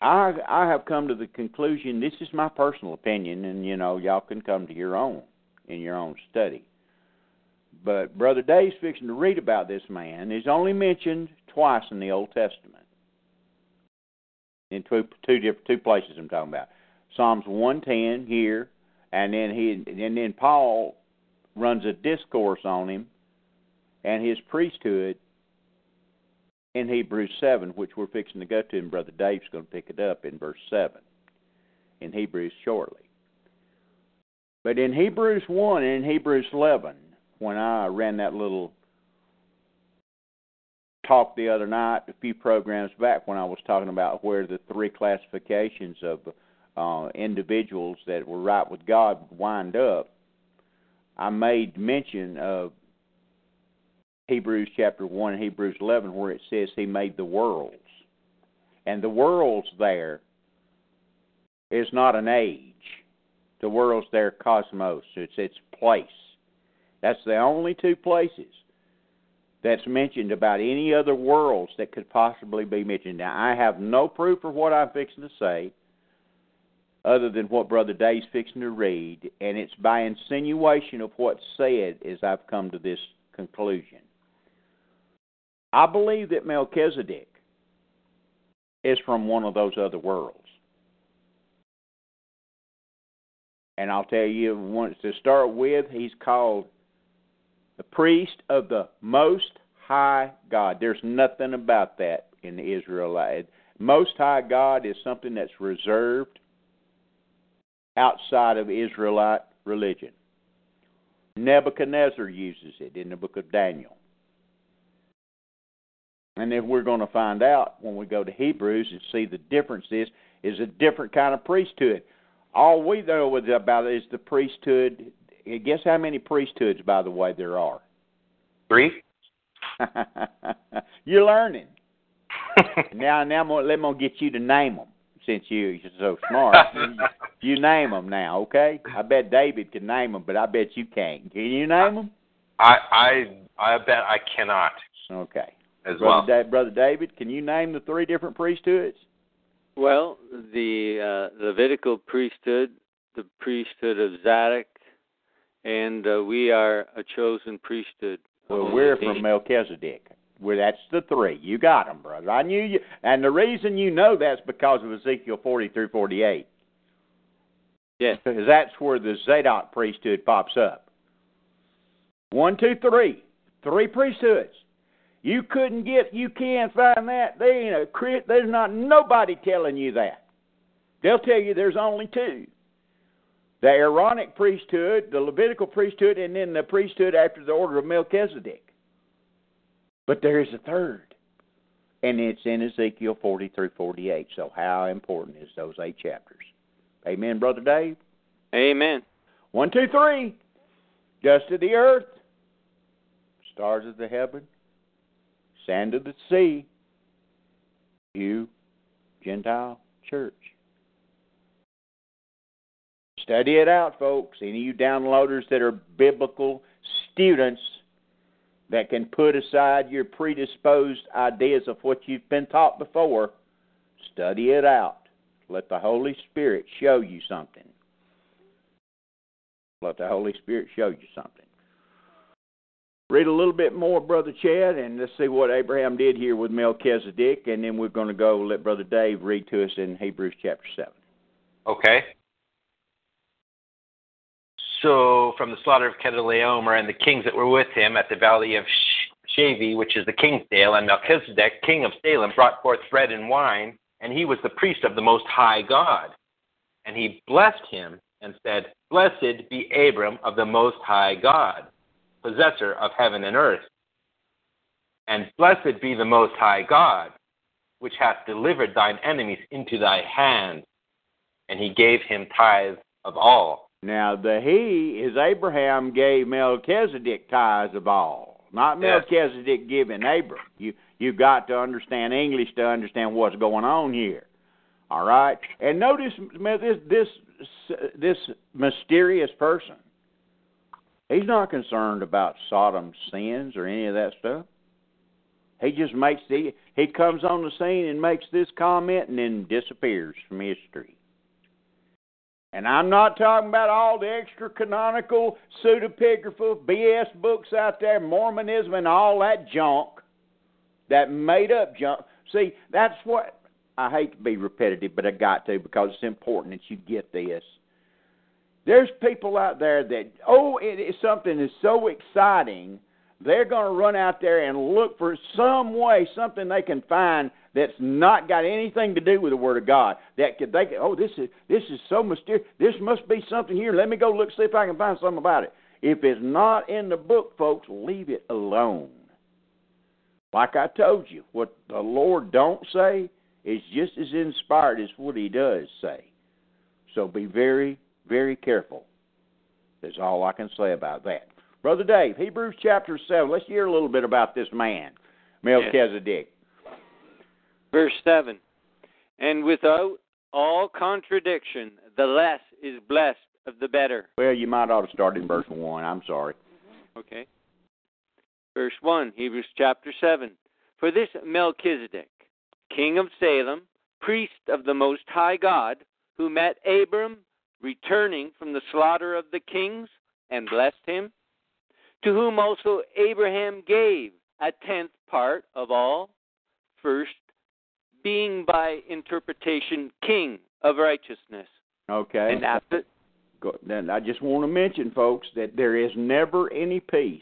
Speaker 2: I I have come to the conclusion. This is my personal opinion, and you know y'all can come to your own in your own study. But Brother Dave's fixing to read about this man. He's only mentioned twice in the Old Testament. In two two different two places I'm talking about. Psalms one ten here, and then he and then Paul runs a discourse on him and his priesthood in Hebrews 7, which we're fixing to go to, and Brother Dave's going to pick it up in verse 7 in Hebrews shortly. But in Hebrews 1 and in Hebrews 11, when I ran that little talk the other night, a few programs back, when I was talking about where the three classifications of uh, individuals that were right with God wind up, I made mention of Hebrews chapter 1 and Hebrews 11 where it says he made the worlds. And the worlds there is not an age. The worlds there cosmos. It's its place. That's the only two places that's mentioned about any other worlds that could possibly be mentioned. Now I have no proof for what I'm fixing to say other than what Brother Dave's fixing to read, and it's by insinuation of what's said as I've come to this conclusion. I believe that Melchizedek is from one of those other worlds. And I'll tell you, once to start with, he's called the priest of the Most High God. There's nothing about that in the Israelite. Most High God is something that's reserved outside of Israelite religion. Nebuchadnezzar uses it in the book of Daniel. And then we're going to find out when we go to Hebrews and see the difference is is a different kind of priesthood. All we know about it is the priesthood. Guess how many priesthoods, by the way, there are?
Speaker 3: Three?
Speaker 2: You're learning. now, now I'm gonna, let me get you to name them since you, you're so smart. you name them now, okay? I bet David can name them, but I bet you can't. Can you name them?
Speaker 3: I I I bet I cannot
Speaker 2: Okay.
Speaker 3: as
Speaker 2: Brother,
Speaker 3: well.
Speaker 2: da- Brother David, can you name the three different priesthoods?
Speaker 4: Well, the uh, Levitical priesthood, the priesthood of Zadok, and uh, we are a chosen priesthood.
Speaker 2: Well, we're from Melchizedek. Well, that's the three. You got them, brother. I knew you, and the reason you know that's because of Ezekiel forty through forty-eight.
Speaker 4: Yes.
Speaker 2: because that's where the Zadok priesthood pops up. One, two, three, three priesthoods. You couldn't get, you can't find that. There ain't a crit. There's not nobody telling you that. They'll tell you there's only two: the Aaronic priesthood, the Levitical priesthood, and then the priesthood after the order of Melchizedek. But there is a third, and it's in Ezekiel 40 through 48. So how important is those eight chapters? Amen, Brother Dave.
Speaker 4: Amen.
Speaker 2: One, two, three. Dust of the earth, stars of the heaven, sand of the sea, you, Gentile church. Study it out, folks. Any of you downloaders that are biblical students that can put aside your predisposed ideas of what you've been taught before, study it out. Let the Holy Spirit show you something. Let the Holy Spirit show you something. Read a little bit more, Brother Chad, and let's see what Abraham did here with Melchizedek, and then we're going to go let Brother Dave read to us in Hebrews chapter 7.
Speaker 3: Okay. So, from the slaughter of Chedorlaomer and the kings that were with him at the valley of Shaveh, which is the king's dale, and Melchizedek, king of Salem, brought forth bread and wine, and he was the priest of the Most High God. And he blessed him and said, Blessed be Abram of the Most High God, possessor of heaven and earth. And blessed be the Most High God, which hath delivered thine enemies into thy hand. And he gave him tithes of all.
Speaker 2: Now, the he is Abraham gave Melchizedek tithes of all, not. Melchizedek giving Abraham. You you got to understand English to understand what's going on here. All right, and notice this this this mysterious person. He's not concerned about Sodom's sins or any of that stuff. He just makes the he comes on the scene and makes this comment and then disappears from history. And I'm not talking about all the extra canonical pseudepigraphal BS books out there, Mormonism and all that junk, that made up junk. See, that's what I hate to be repetitive, but I got to because it's important that you get this. There's people out there that oh, it is something is so exciting, they're going to run out there and look for some way, something they can find that's not got anything to do with the Word of God. That could they could, oh this is this is so mysterious. This must be something here. Let me go look see if I can find something about it. If it's not in the book, folks, leave it alone. Like I told you, what the Lord don't say is just as inspired as what He does say. So be very, very careful. That's all I can say about that. Brother Dave, Hebrews chapter seven. Let's hear a little bit about this man, Melchizedek.
Speaker 4: Verse 7 And without all contradiction, the less is blessed of the better.
Speaker 2: Well, you might ought to start in verse one. I'm sorry.
Speaker 4: Okay. Verse 1, Hebrews chapter 7. For this Melchizedek, king of Salem, priest of the Most High God, who met Abram returning from the slaughter of the kings and blessed him, to whom also Abraham gave a tenth part of all, first being by interpretation king of righteousness.
Speaker 2: Okay.
Speaker 4: And after
Speaker 2: Then I just want to mention, folks, that there is never any peace,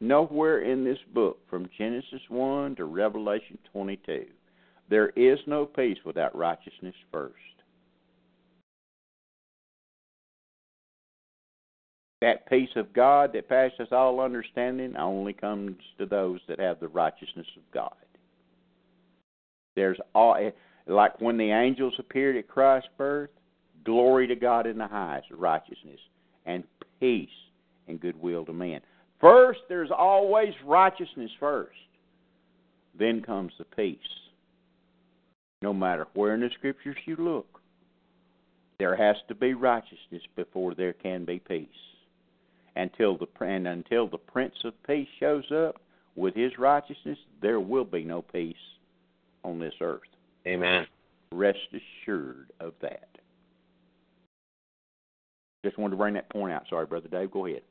Speaker 2: nowhere in this book, from Genesis 1 to Revelation 22. There is no peace without righteousness first. That peace of God that passes all understanding only comes to those that have the righteousness of God. There's all eh, like when the angels appeared at Christ's birth, glory to God in the highest, righteousness, and peace and goodwill to men. First, there's always righteousness first. Then comes the peace. No matter where in the scriptures you look, there has to be righteousness before there can be peace. Until the and until the Prince of Peace shows up with his righteousness, there will be no peace on this earth.
Speaker 3: Amen.
Speaker 2: Rest assured of that. Just wanted to bring that point out. Sorry, Brother Dave. Go ahead.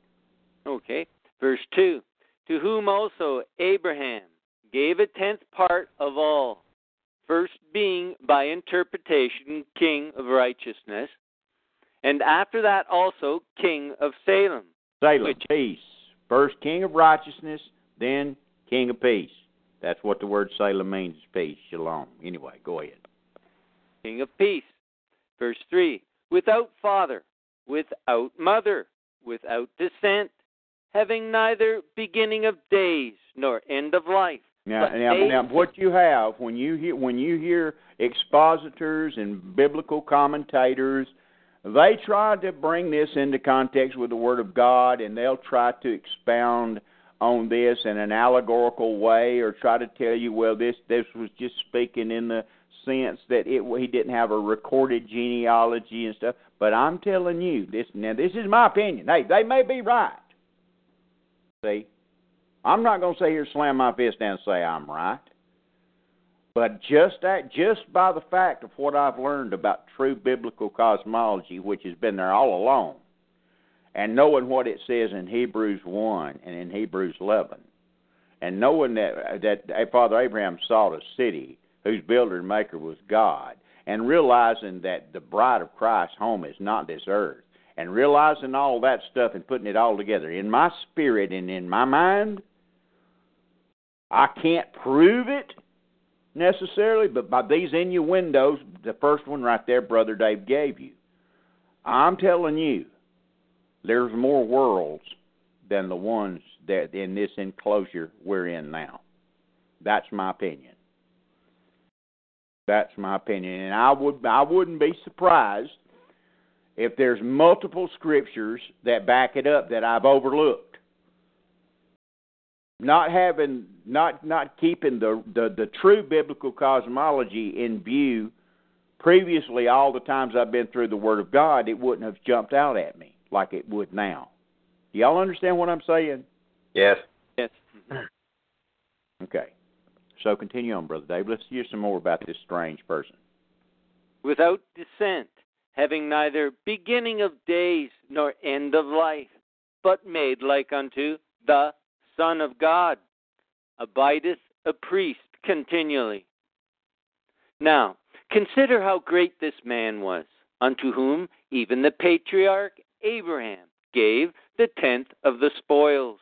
Speaker 4: Okay. Verse 2 To whom also Abraham gave a tenth part of all, first being by interpretation king of righteousness, and after that also king of Salem.
Speaker 2: Salem,
Speaker 4: Which-
Speaker 2: peace. First king of righteousness, then king of peace. That's what the word Salem means, is peace, shalom. Anyway, go ahead.
Speaker 4: King of peace. Verse 3 Without father, without mother, without descent, having neither beginning of days nor end of life,
Speaker 2: Now, now, now, what you have when you hear when you hear expositors and biblical commentators, they try to bring this into context with the Word of God, and they'll try to expound on this in an allegorical way, or try to tell you, well, this this was just speaking in the sense that it he didn't have a recorded genealogy and stuff. But I'm telling you, this now this is my opinion. Hey, they may be right. See, I'm not going to say here slam my fist down and say I'm right. But just that, just by the fact of what I've learned about true biblical cosmology, which has been there all along, and knowing what it says in Hebrews one and in Hebrews eleven, and knowing that that Father Abraham sought a city whose builder and maker was God, and realizing that the bride of Christ's home is not this earth, and realizing all that stuff and putting it all together in my spirit and in my mind, I can't prove it necessarily, but by these innuendos, the first one right there, Brother Dave gave you, I'm telling you, there's more worlds than the ones that in this enclosure we're in now. That's my opinion. That's my opinion, and I would I wouldn't be surprised if there's multiple scriptures that back it up that I've overlooked not having not not keeping the, the the true biblical cosmology in view previously all the times I've been through the word of God it wouldn't have jumped out at me like it would now. Do y'all understand what I'm saying?
Speaker 3: Yes.
Speaker 4: Yes.
Speaker 2: Okay. So continue on, Brother Dave. Let's hear some more about this strange person.
Speaker 4: Without descent, having neither beginning of days nor end of life, but made like unto the Son of God, abideth a priest continually. Now, consider how great this man was, unto whom even the patriarch Abraham gave the tenth of the spoils.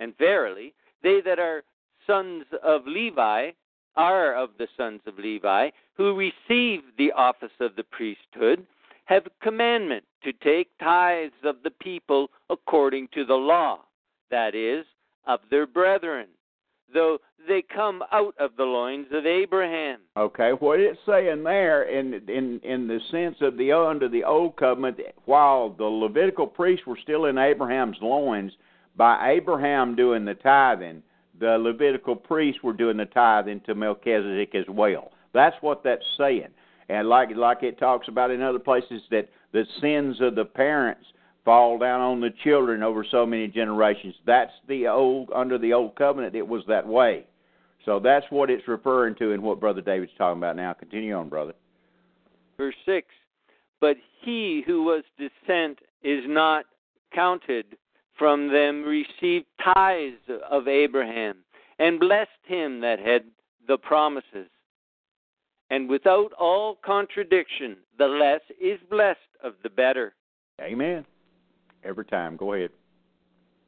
Speaker 4: And verily, they that are sons of Levi are of the sons of Levi, who receive the office of the priesthood, have commandment to take tithes of the people according to the law, that is, of their brethren, though they come out of the loins of Abraham.
Speaker 2: Okay, what it's saying there, in in in the sense of the under the old covenant, while the Levitical priests were still in Abraham's loins, by Abraham doing the tithing, the Levitical priests were doing the tithing to Melchizedek as well. That's what that's saying, and like like it talks about in other places that the sins of the parents fall down on the children over so many generations. That's the old under the old covenant. It was that way. So that's what it's referring to in what Brother David's talking about now. Continue on, brother.
Speaker 4: Verse 6 But he who was descent is not counted from them, received tithes of Abraham, and blessed him that had the promises. And without all contradiction, the less is blessed of the better.
Speaker 2: Amen. Every time. Go ahead.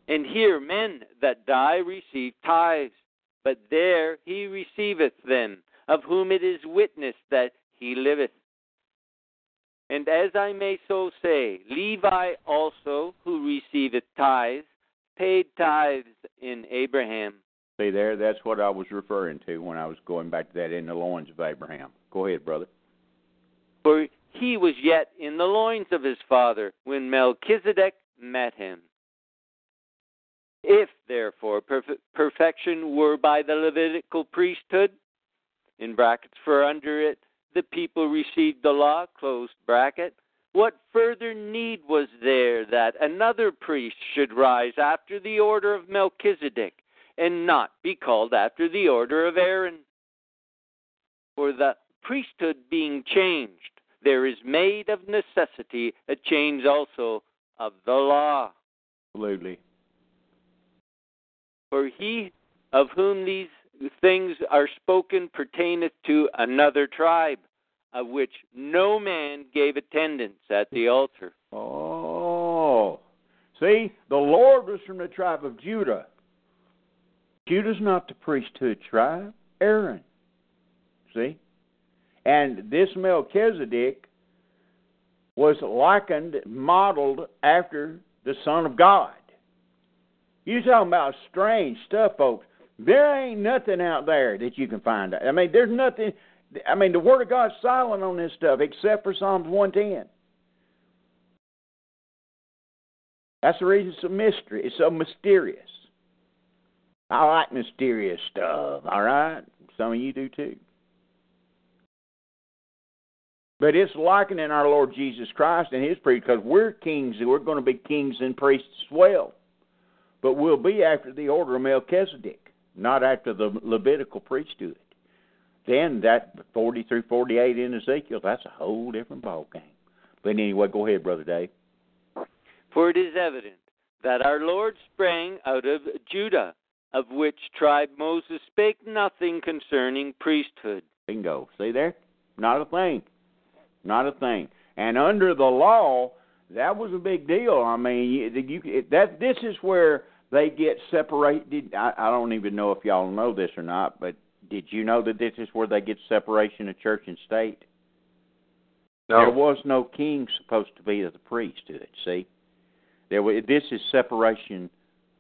Speaker 4: And here men that die receive tithes, but there he receiveth them, of whom it is witnessed that he liveth. And as I may so say, Levi also, who receiveth tithes, paid tithes in Abraham.
Speaker 2: See there, that's what I was referring to when I was going back to that in the loins of Abraham. Go ahead, brother.
Speaker 4: For he was yet in the loins of his father when Melchizedek met him. If, therefore, perf- perfection were by the Levitical priesthood, in brackets, for under it the people received the law, closed bracket, what further need was there that another priest should rise after the order of Melchizedek, and not be called after the order of Aaron? For the priesthood being changed, there is made of necessity a change also of the law.
Speaker 2: Absolutely.
Speaker 4: For he of whom these things are spoken pertaineth to another tribe, of which no man gave attendance at the altar.
Speaker 2: Oh. See, the Lord was from the tribe of Judah. Judah's not the priesthood tribe, Aaron. See? And this Melchizedek was likened, modeled after the Son of God. You talking about strange stuff, folks. There ain't nothing out there that you can find. I mean, there's nothing. I mean, the Word of God's silent on this stuff except for Psalms 110. That's the reason it's a mystery. It's so mysterious. I like mysterious stuff, all right? Some of you do too. But it's likening our Lord Jesus Christ and His priest because we're kings and we're going to be kings and priests as well. But we'll be after the order of Melchizedek, not after the Levitical priesthood. Then that 40 through 48 in Ezekiel, that's a whole different ball game. But anyway, go ahead, Brother Dave.
Speaker 4: For it is evident that our Lord sprang out of Judah, of which tribe Moses spake nothing concerning priesthood.
Speaker 2: Bingo. See there? Not a thing. Not a thing. And under the law, that was a big deal. I mean, you, you that this is where they get separated. I, I don't even know if y'all know this or not, but did you know that this is where they get separation of church and state?
Speaker 3: No.
Speaker 2: There was no king supposed to be of the priesthood. See, there was, this is separation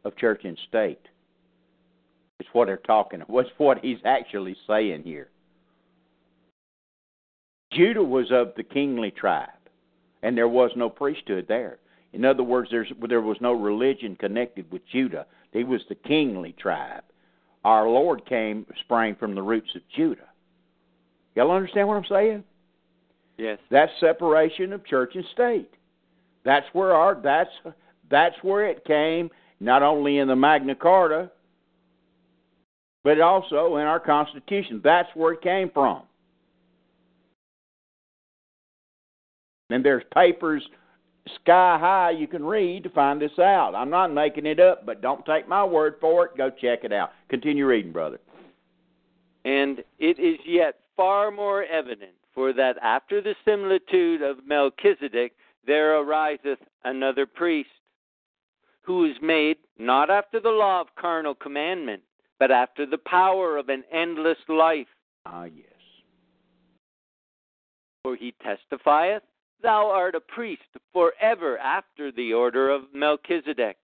Speaker 2: of church and state. It's what they're talking. What's what he's actually saying here. Judah was of the kingly tribe, and there was no priesthood there. In other words, there's, there was no religion connected with Judah. He was the kingly tribe. Our Lord came, sprang from the roots of Judah. Y'all understand what I'm saying?
Speaker 4: Yes.
Speaker 2: That's separation of church and state. That's where our that's that's where it came, not only in the Magna Carta, but also in our Constitution. That's where it came from. And there's papers sky high you can read to find this out. I'm not making it up, but don't take my word for it. Go check it out. Continue reading, brother.
Speaker 4: And it is yet far more evident, for that after the similitude of Melchizedek there ariseth another priest, who is made not after the law of carnal commandment, but after the power of an endless life.
Speaker 2: Ah, yes.
Speaker 4: For he testifieth, Thou art a priest forever after the order of Melchizedek.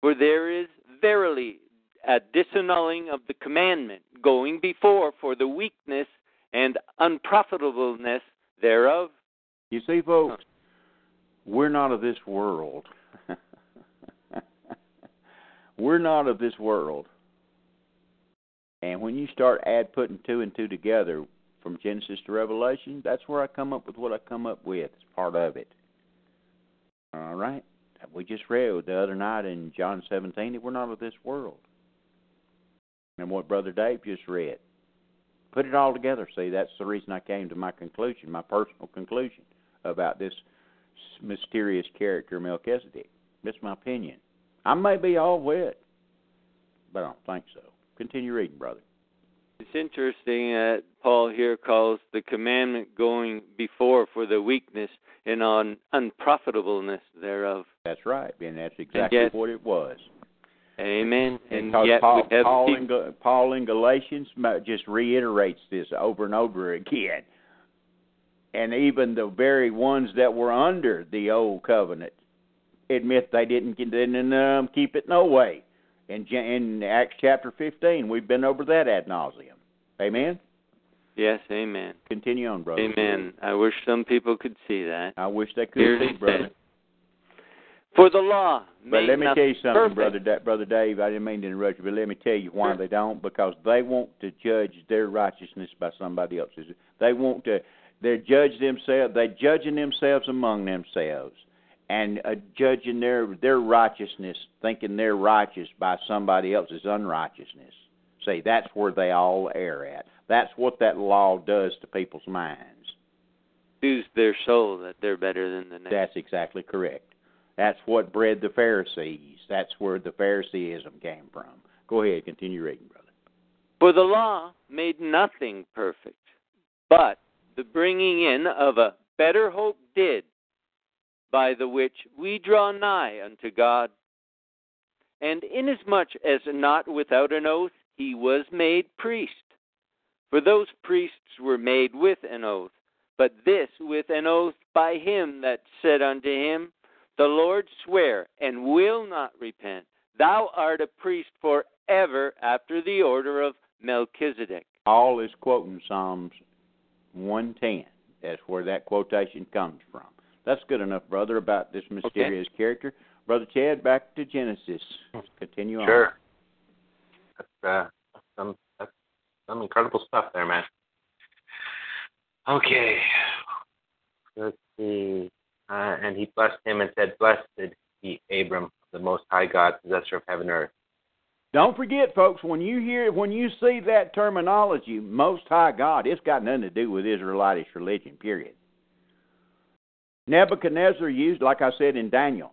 Speaker 4: For there is verily a disannulling of the commandment going before for the weakness and unprofitableness thereof.
Speaker 2: You see, folks, we're not of this world. we're not of this world. And when you start add putting two and two together from Genesis to Revelation, that's where I come up with what I come up with. It's part of it. All right. We just read the other night in John 17 that we're not of this world. And what Brother Dave just read. Put it all together. See, that's the reason I came to my conclusion, my personal conclusion about this mysterious character, Melchizedek. That's my opinion. I may be all wet, but I don't think so. Continue reading, brother.
Speaker 4: It's interesting that Paul here calls the commandment going before for the weakness and on unprofitableness thereof.
Speaker 2: That's right, and that's exactly
Speaker 4: yet-
Speaker 2: what it was.
Speaker 4: Amen. And
Speaker 2: Because
Speaker 4: yet
Speaker 2: Paul, Paul, in, Paul in Galatians just reiterates this over and over again. And even the very ones that were under the old covenant admit they didn't didn't um, keep it no way. In, in Acts chapter 15, we've been over that ad nauseum. Amen.
Speaker 4: Yes, amen.
Speaker 2: Continue on, brother.
Speaker 4: Amen. I wish some people could see that.
Speaker 2: I wish they could
Speaker 4: Here
Speaker 2: see, brother.
Speaker 4: For the law.
Speaker 2: But let me tell you something,
Speaker 4: perfect.
Speaker 2: brother, brother Dave. I didn't mean to interrupt you, but let me tell you why
Speaker 4: Sure.
Speaker 2: they don't. Because they want to judge their righteousness by somebody else's. They want to. They judge themselves. They're judging themselves among themselves, and uh, judging their their righteousness, thinking they're righteous by somebody else's unrighteousness. See, that's where they all err at. That's what that law does to people's minds.
Speaker 4: Soothes their soul that they're better than the next.
Speaker 2: That's exactly correct. That's what bred the Pharisees. That's where the Phariseeism came from. Go ahead, continue reading, brother.
Speaker 4: For the law made nothing perfect, but the bringing in of a better hope did, by the which we draw nigh unto God. And inasmuch as not without an oath he was made priest. For those priests were made with an oath, but this with an oath by him that said unto him, The Lord swear and will not repent, Thou art a priest forever after the order of Melchizedek.
Speaker 2: All is quoting Psalms 110. That's where that quotation comes from. That's good enough, brother, about this mysterious okay. character. Brother Chad, back to Genesis. Continue
Speaker 3: on. Sure. That's, uh, some, that's some incredible stuff there, man. Okay. Let's see. Uh, and he blessed him and said, Blessed be Abram, the Most High God, possessor of heaven and earth.
Speaker 2: Don't forget, folks, when you hear, when you see that terminology, Most High God, it's got nothing to do with Israelitish religion. Period. Nebuchadnezzar used, like I said in Daniel,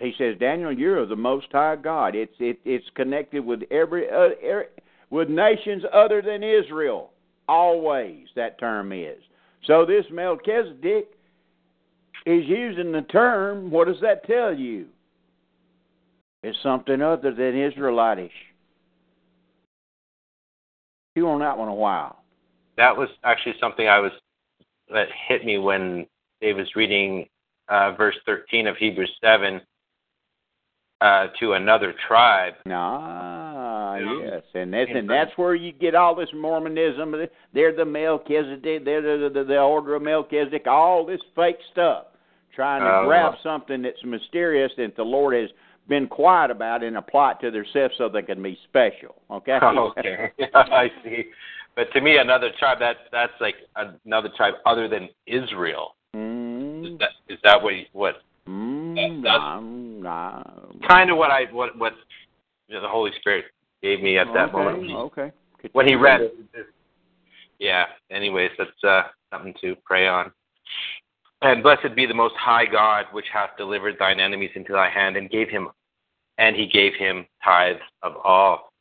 Speaker 2: he says, Daniel, you're the Most High God. It's it, it's connected with every, uh, every with nations other than Israel. Always that term is. So this Melchizedek is using the term. What does that tell you? It's something other than Israelitish. You on that one a while.
Speaker 3: That was actually something I was that hit me when Dave was reading uh, verse 13 of Hebrews 7 uh, to another tribe.
Speaker 2: Ah, yes, and that's and that's where you get all this Mormonism. They're the Melchizedek. They're the, the, the order of Melchizedek. All this fake stuff, trying to uh, grab something that's mysterious that the Lord has been quiet about and apply it to themselves so they can be special. Okay.
Speaker 3: okay, I see. But to me, another tribe that that's like another tribe other than Israel.
Speaker 2: Mm.
Speaker 3: Is that is that what what?
Speaker 2: Mm.
Speaker 3: Kind of what I what what you know, the Holy Spirit gave me at that
Speaker 2: okay,
Speaker 3: moment.
Speaker 2: Okay.
Speaker 3: When he read. Yeah. Anyways, that's uh, something to pray on. And blessed be the most high God, which hath delivered thine enemies into thy hand, and gave him, and he gave him tithes of all.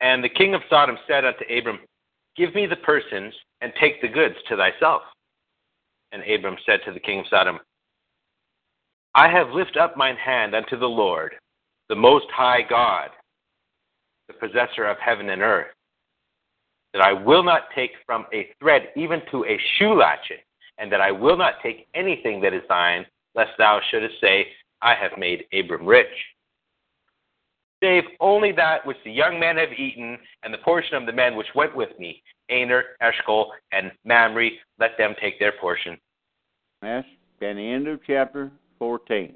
Speaker 3: And the king of Sodom said unto Abram, Give me the persons, and take the goods to thyself. And Abram said to the king of Sodom, I have lifted up mine hand unto the Lord, the most high God, the possessor of heaven and earth, that I will not take from a thread even to a shoe latchet and that I will not take anything that is thine, lest thou shouldest say, I have made Abram rich. Save only that which the young men have eaten, and the portion of the men which went with me, Aner, Eshcol, and Mamre, let them take their portion.
Speaker 2: That's at the end of chapter 14.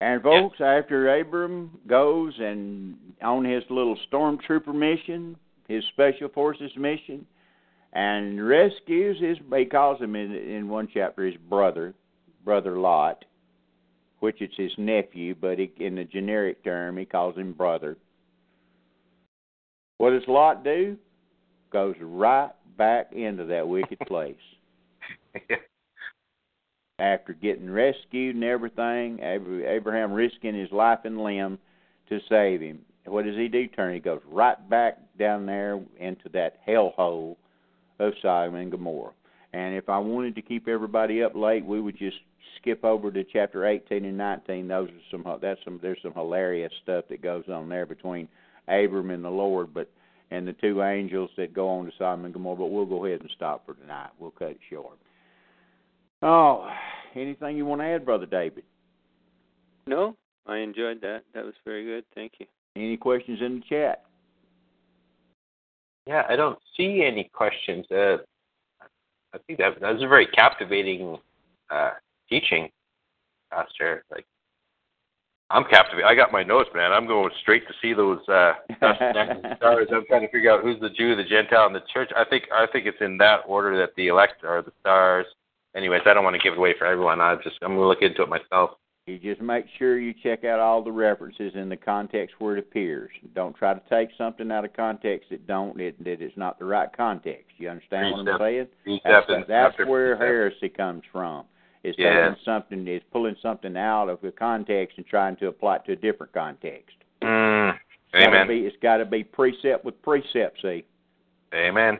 Speaker 2: And folks, after Abram goes and on his little stormtrooper mission, his special forces mission, and rescues his. He calls him in in one chapter his brother, brother Lot, which is his nephew, but he, in the generic term he calls him brother. What does Lot do? Goes right back into that wicked place. After getting rescued and everything, Abraham risking his life and limb to save him. What does he do? Turn. He goes right back down there into that hellhole of Sodom and Gomorrah. And if I wanted to keep everybody up late, we would just skip over to chapter 18 and 19. Those are some that's some there's some hilarious stuff that goes on there between Abram and the Lord, but and the two angels that go on to Sodom and Gomorrah. But we'll go ahead and stop for tonight. We'll cut it short. Oh, anything you want to add, brother David?
Speaker 4: No, I enjoyed that. That was very good. Thank you.
Speaker 2: Any questions in the chat?
Speaker 3: Yeah, I don't see any questions. Uh, I think that that was a very captivating uh, teaching, Pastor. Like, I'm captivated. I got my notes, man. I'm going straight to see those uh, stars. I'm trying to figure out who's the Jew, the Gentile, and the church. I think I think it's in that order that the elect are the stars. Anyways, I don't want to give it away for everyone. I just I'm gonna look into it myself.
Speaker 2: You just make sure you check out all the references in the context where it appears. Don't try to take something out of context that don't it, that it's not the right context. You understand what I'm saying? That's, that's where heresy comes from. Is
Speaker 3: yeah.
Speaker 2: taking something is pulling something out of the context and trying to apply it to a different context.
Speaker 3: Mm,
Speaker 2: it's
Speaker 3: amen.
Speaker 2: Gotta be, it's got to be precept with precept. See.
Speaker 3: Amen.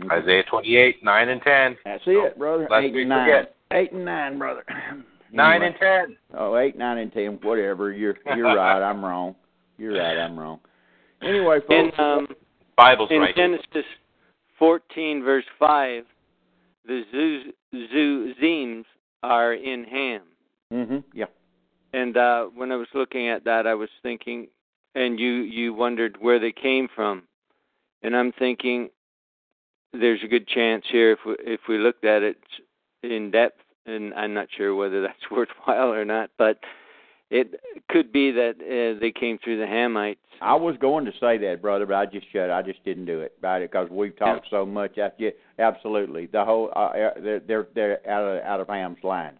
Speaker 3: Mm-hmm. Isaiah 28, 9 and 10.
Speaker 2: That's it, brother.
Speaker 3: Eight
Speaker 2: and nine.
Speaker 3: Forget.
Speaker 2: Eight and nine, brother.
Speaker 3: Nine and ten.
Speaker 2: Oh, eight, nine, and ten, whatever. You're you're right. I'm wrong. You're right. I'm wrong. Anyway, folks.
Speaker 4: In, um,
Speaker 3: Bible's
Speaker 4: in
Speaker 3: right.
Speaker 4: Genesis 14, verse 5, the Zuzims are in Ham.
Speaker 2: Mm-hmm. Yeah.
Speaker 4: And uh, when I was looking at that, I was thinking, and you you wondered where they came from, and I'm thinking there's a good chance here if we, if we looked at it in depth, and I'm not sure whether that's worthwhile or not, but it could be that uh, they came through the Hamites.
Speaker 2: I was going to say that, brother, but I just shut. I just didn't do it about it because we've talked so much. Yeah, absolutely, the whole uh, they're they're they're out of out of Ham's line.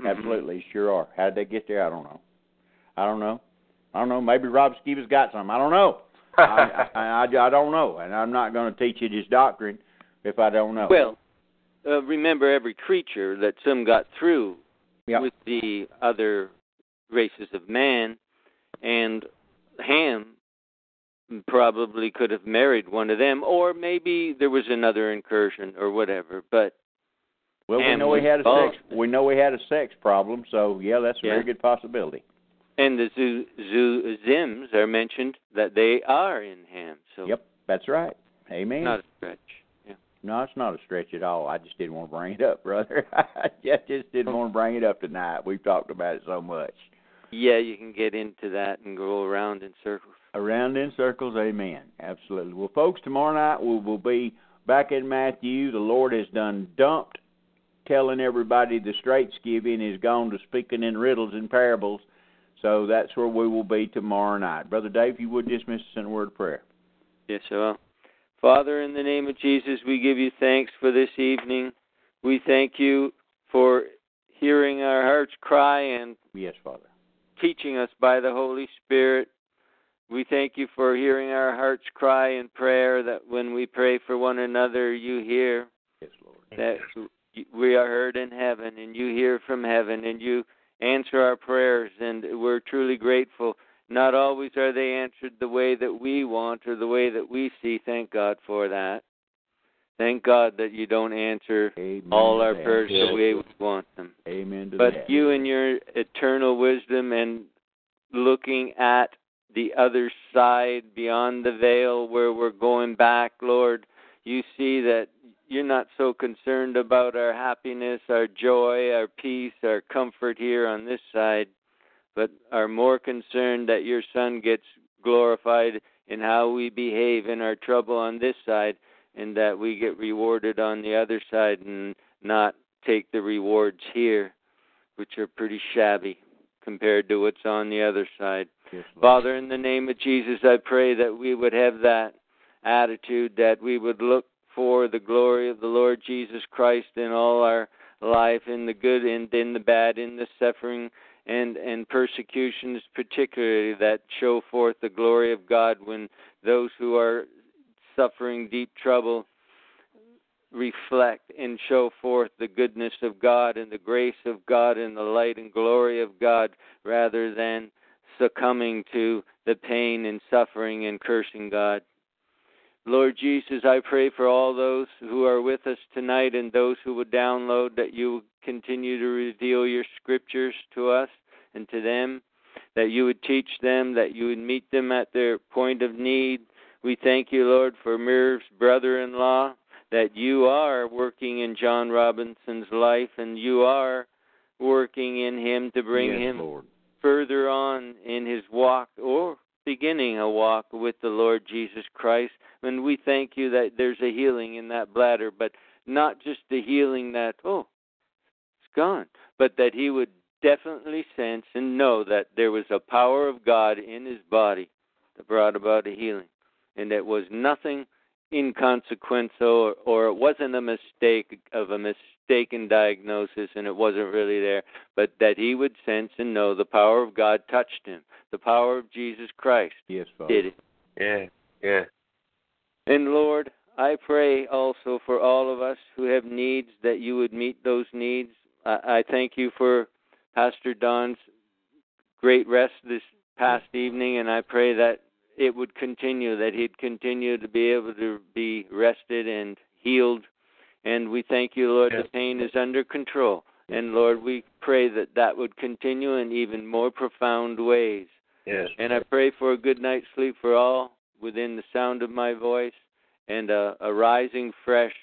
Speaker 4: Mm-hmm.
Speaker 2: Absolutely, sure are. How did they get there? I don't know. I don't know. I don't know. Maybe Rob Skiba's got some. I don't know. I, I, I I don't know, and I'm not going to teach you this doctrine if I don't know.
Speaker 4: Well, uh, remember every creature that some got through
Speaker 2: Yep.
Speaker 4: with the other races of man, and Ham probably could have married one of them, or maybe there was another incursion or whatever. But
Speaker 2: well, we know we
Speaker 4: was
Speaker 2: had a
Speaker 4: involved.
Speaker 2: sex. We know we had a sex problem, so yeah, that's a
Speaker 4: Yeah.
Speaker 2: very good possibility.
Speaker 4: and the Zu, Zu, Zims are mentioned that they are in Ham, so
Speaker 2: Yep, that's right. Amen.
Speaker 4: not a stretch. Yeah.
Speaker 2: No, it's not a stretch at all. I just didn't want to bring it up, brother. I just just didn't oh. want to bring it up tonight. We've talked about it so much.
Speaker 4: Yeah, you can get into that and go around in circles.
Speaker 2: Around in circles, amen. Absolutely. Well, folks, tomorrow night we will be back in Matthew. The Lord has done dumped telling everybody the straits giving is gone to speaking in riddles and parables. So that's where we will be tomorrow night. Brother Dave, if you would dismiss us in a word of prayer.
Speaker 4: Yes, I will. Father, in the name of Jesus, we give you thanks for this evening. We thank you for hearing our hearts cry and
Speaker 2: Yes, Father.
Speaker 4: Teaching us by the Holy Spirit. We thank you for hearing our hearts cry in prayer, that when we pray for one another, you hear,
Speaker 2: Yes, Lord.
Speaker 4: that we are heard in heaven, and you hear from heaven, and you answer our prayers, and we're truly grateful. Not always are they answered the way that we want or the way that we see. Thank God for that. Thank God that you don't answer
Speaker 2: Amen
Speaker 4: all our prayers the way we want them.
Speaker 2: Amen to
Speaker 4: But
Speaker 2: that.
Speaker 4: you, in your eternal wisdom and looking at the other side beyond the veil where we're going back, Lord, you see that you're not so concerned about our happiness, our joy, our peace, our comfort here on this side, but are more concerned that your Son gets glorified in how we behave in our trouble on this side and that we get rewarded on the other side and not take the rewards here, which are pretty shabby compared to what's on the other side.
Speaker 2: Yes,
Speaker 4: Father, in the name of Jesus, I pray that we would have that attitude, that we would look for the glory of the Lord Jesus Christ in all our life, in the good and in the bad, in the suffering and and persecutions, particularly that show forth the glory of God when those who are suffering deep trouble reflect and show forth the goodness of God and the grace of God and the light and glory of God rather than succumbing to the pain and suffering and cursing God. Lord Jesus, I pray for all those who are with us tonight and those who would download that you continue to reveal your scriptures to us and to them, that you would teach them, that you would meet them at their point of need. We thank you, Lord, for Mir's brother in law, that you are working in John Robinson's life and you are working in him to bring
Speaker 2: yes,
Speaker 4: him
Speaker 2: Lord.
Speaker 4: further on in his walk or beginning a walk with the Lord Jesus Christ. And we thank you that there's a healing in that bladder, but not just a healing that, oh, it's gone, but that he would definitely sense and know that there was a power of God in his body that brought about a healing. And it was nothing inconsequential or, or it wasn't a mistake of a mistaken diagnosis and it wasn't really there, but that he would sense and know the power of God touched him. The power of Jesus Christ
Speaker 2: Yes, Father.
Speaker 4: did it.
Speaker 3: Yeah, yeah.
Speaker 4: And Lord, I pray also for all of us who have needs that you would meet those needs. I, I thank you for Pastor Don's great rest this past evening, and I pray that it would continue, that he'd continue to be able to be rested and healed. And we thank you, Lord,
Speaker 3: Yes.
Speaker 4: the pain is under control. And Lord, we pray that that would continue in even more profound ways.
Speaker 3: Yes.
Speaker 4: And I pray for a good night's sleep for all within the sound of my voice and a, a rising fresh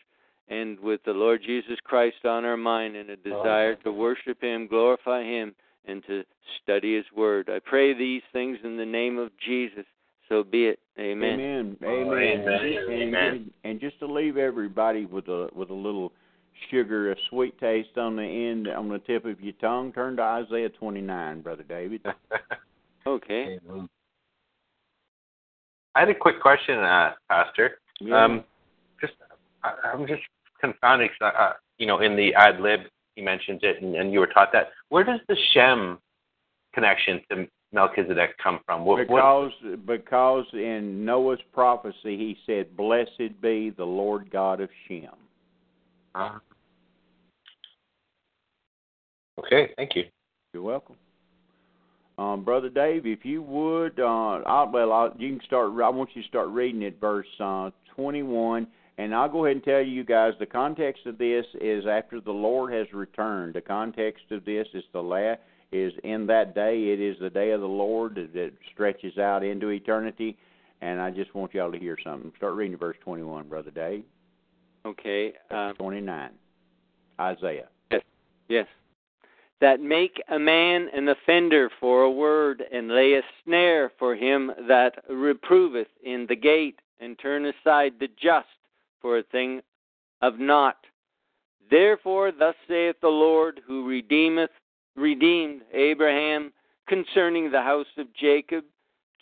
Speaker 4: and with the Lord Jesus Christ on our mind and a desire to worship Him, glorify Him, and to study His Word. I pray these things in the name of Jesus. So be it. Amen.
Speaker 2: Amen.
Speaker 3: Oh,
Speaker 2: Amen.
Speaker 3: amen.
Speaker 2: And,
Speaker 3: Amen.
Speaker 2: and just to leave everybody with a with a little sugar, a sweet taste on the end, on the tip of your tongue, turn to Isaiah 29, brother David.
Speaker 4: Okay.
Speaker 3: I had a quick question, uh, Pastor.
Speaker 2: Yeah.
Speaker 3: Um, just I, I'm just confounded. 'cause, uh, you know, in the ad lib, he mentions it, and, and you were taught that. Where does the Shem connection to Melchizedek come from? What, what,
Speaker 2: because because in Noah's prophecy he said, "Blessed be the Lord God of Shem."
Speaker 3: uh, okay, thank you.
Speaker 2: You're welcome. Um, Brother Dave, if you would, uh, I'll, well, I'll, you can start. I want you to start reading at verse uh, 21, and I'll go ahead and tell you guys the context of this is after the Lord has returned. The context of this is the la- is in that day. It is the day of the Lord that, stretches out into eternity, and I just want y'all to hear something. Start reading verse 21, Brother Dave.
Speaker 4: Okay. Uh,
Speaker 2: 29, Isaiah.
Speaker 4: Yes. Yes. That make a man an offender for a word, and lay a snare for him that reproveth in the gate, and turn aside the just for a thing of naught. Therefore, thus saith the Lord, who redeemeth redeemed Abraham concerning the house of Jacob.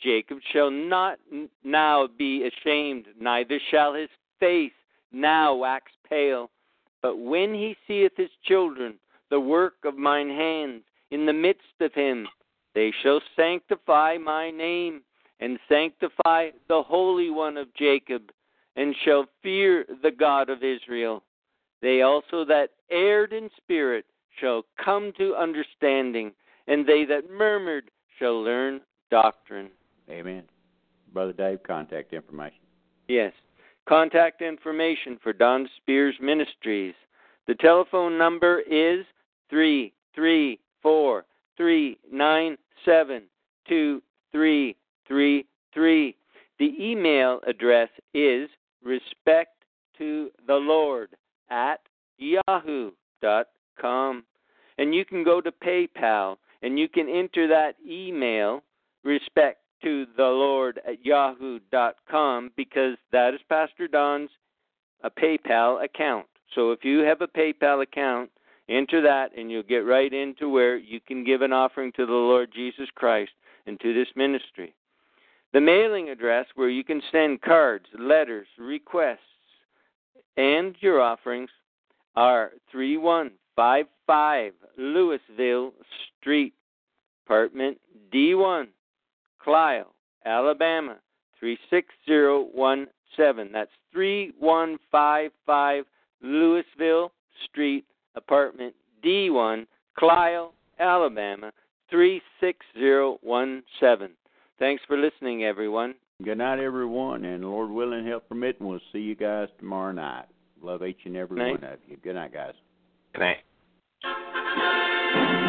Speaker 4: Jacob shall not now be ashamed, neither shall his face now wax pale. But when he seeth his children, the work of mine hands, in the midst of him, they shall sanctify my name, and sanctify the Holy One of Jacob, and shall fear the God of Israel. They also that erred in spirit shall come to understanding, and they that murmured shall learn doctrine.
Speaker 2: Amen. Brother Dave, contact information.
Speaker 4: Yes. Contact information for Don Spears Ministries. The telephone number is three three four three nine seven two three three three. The email address is respect to the Lord at yahoo dot And you can go to PayPal and you can enter that email respect to the Lord at yahoo.com, because that is Pastor Don's a PayPal account. So if you have a PayPal account, enter that and you'll get right into where you can give an offering to the Lord Jesus Christ and to this ministry. The mailing address where you can send cards, letters, requests, and your offerings are 3155 Louisville Street, apartment D1, Clio, Alabama 36017. That's 3155 Louisville Street, apartment D1, Clio, Alabama 36017. Thanks for listening, everyone.
Speaker 2: Good night, everyone, and Lord willing, help permit, we'll see you guys tomorrow night. Love each and every
Speaker 4: Night.
Speaker 2: one of you. Good night, guys.
Speaker 3: Good night.
Speaker 5: Thank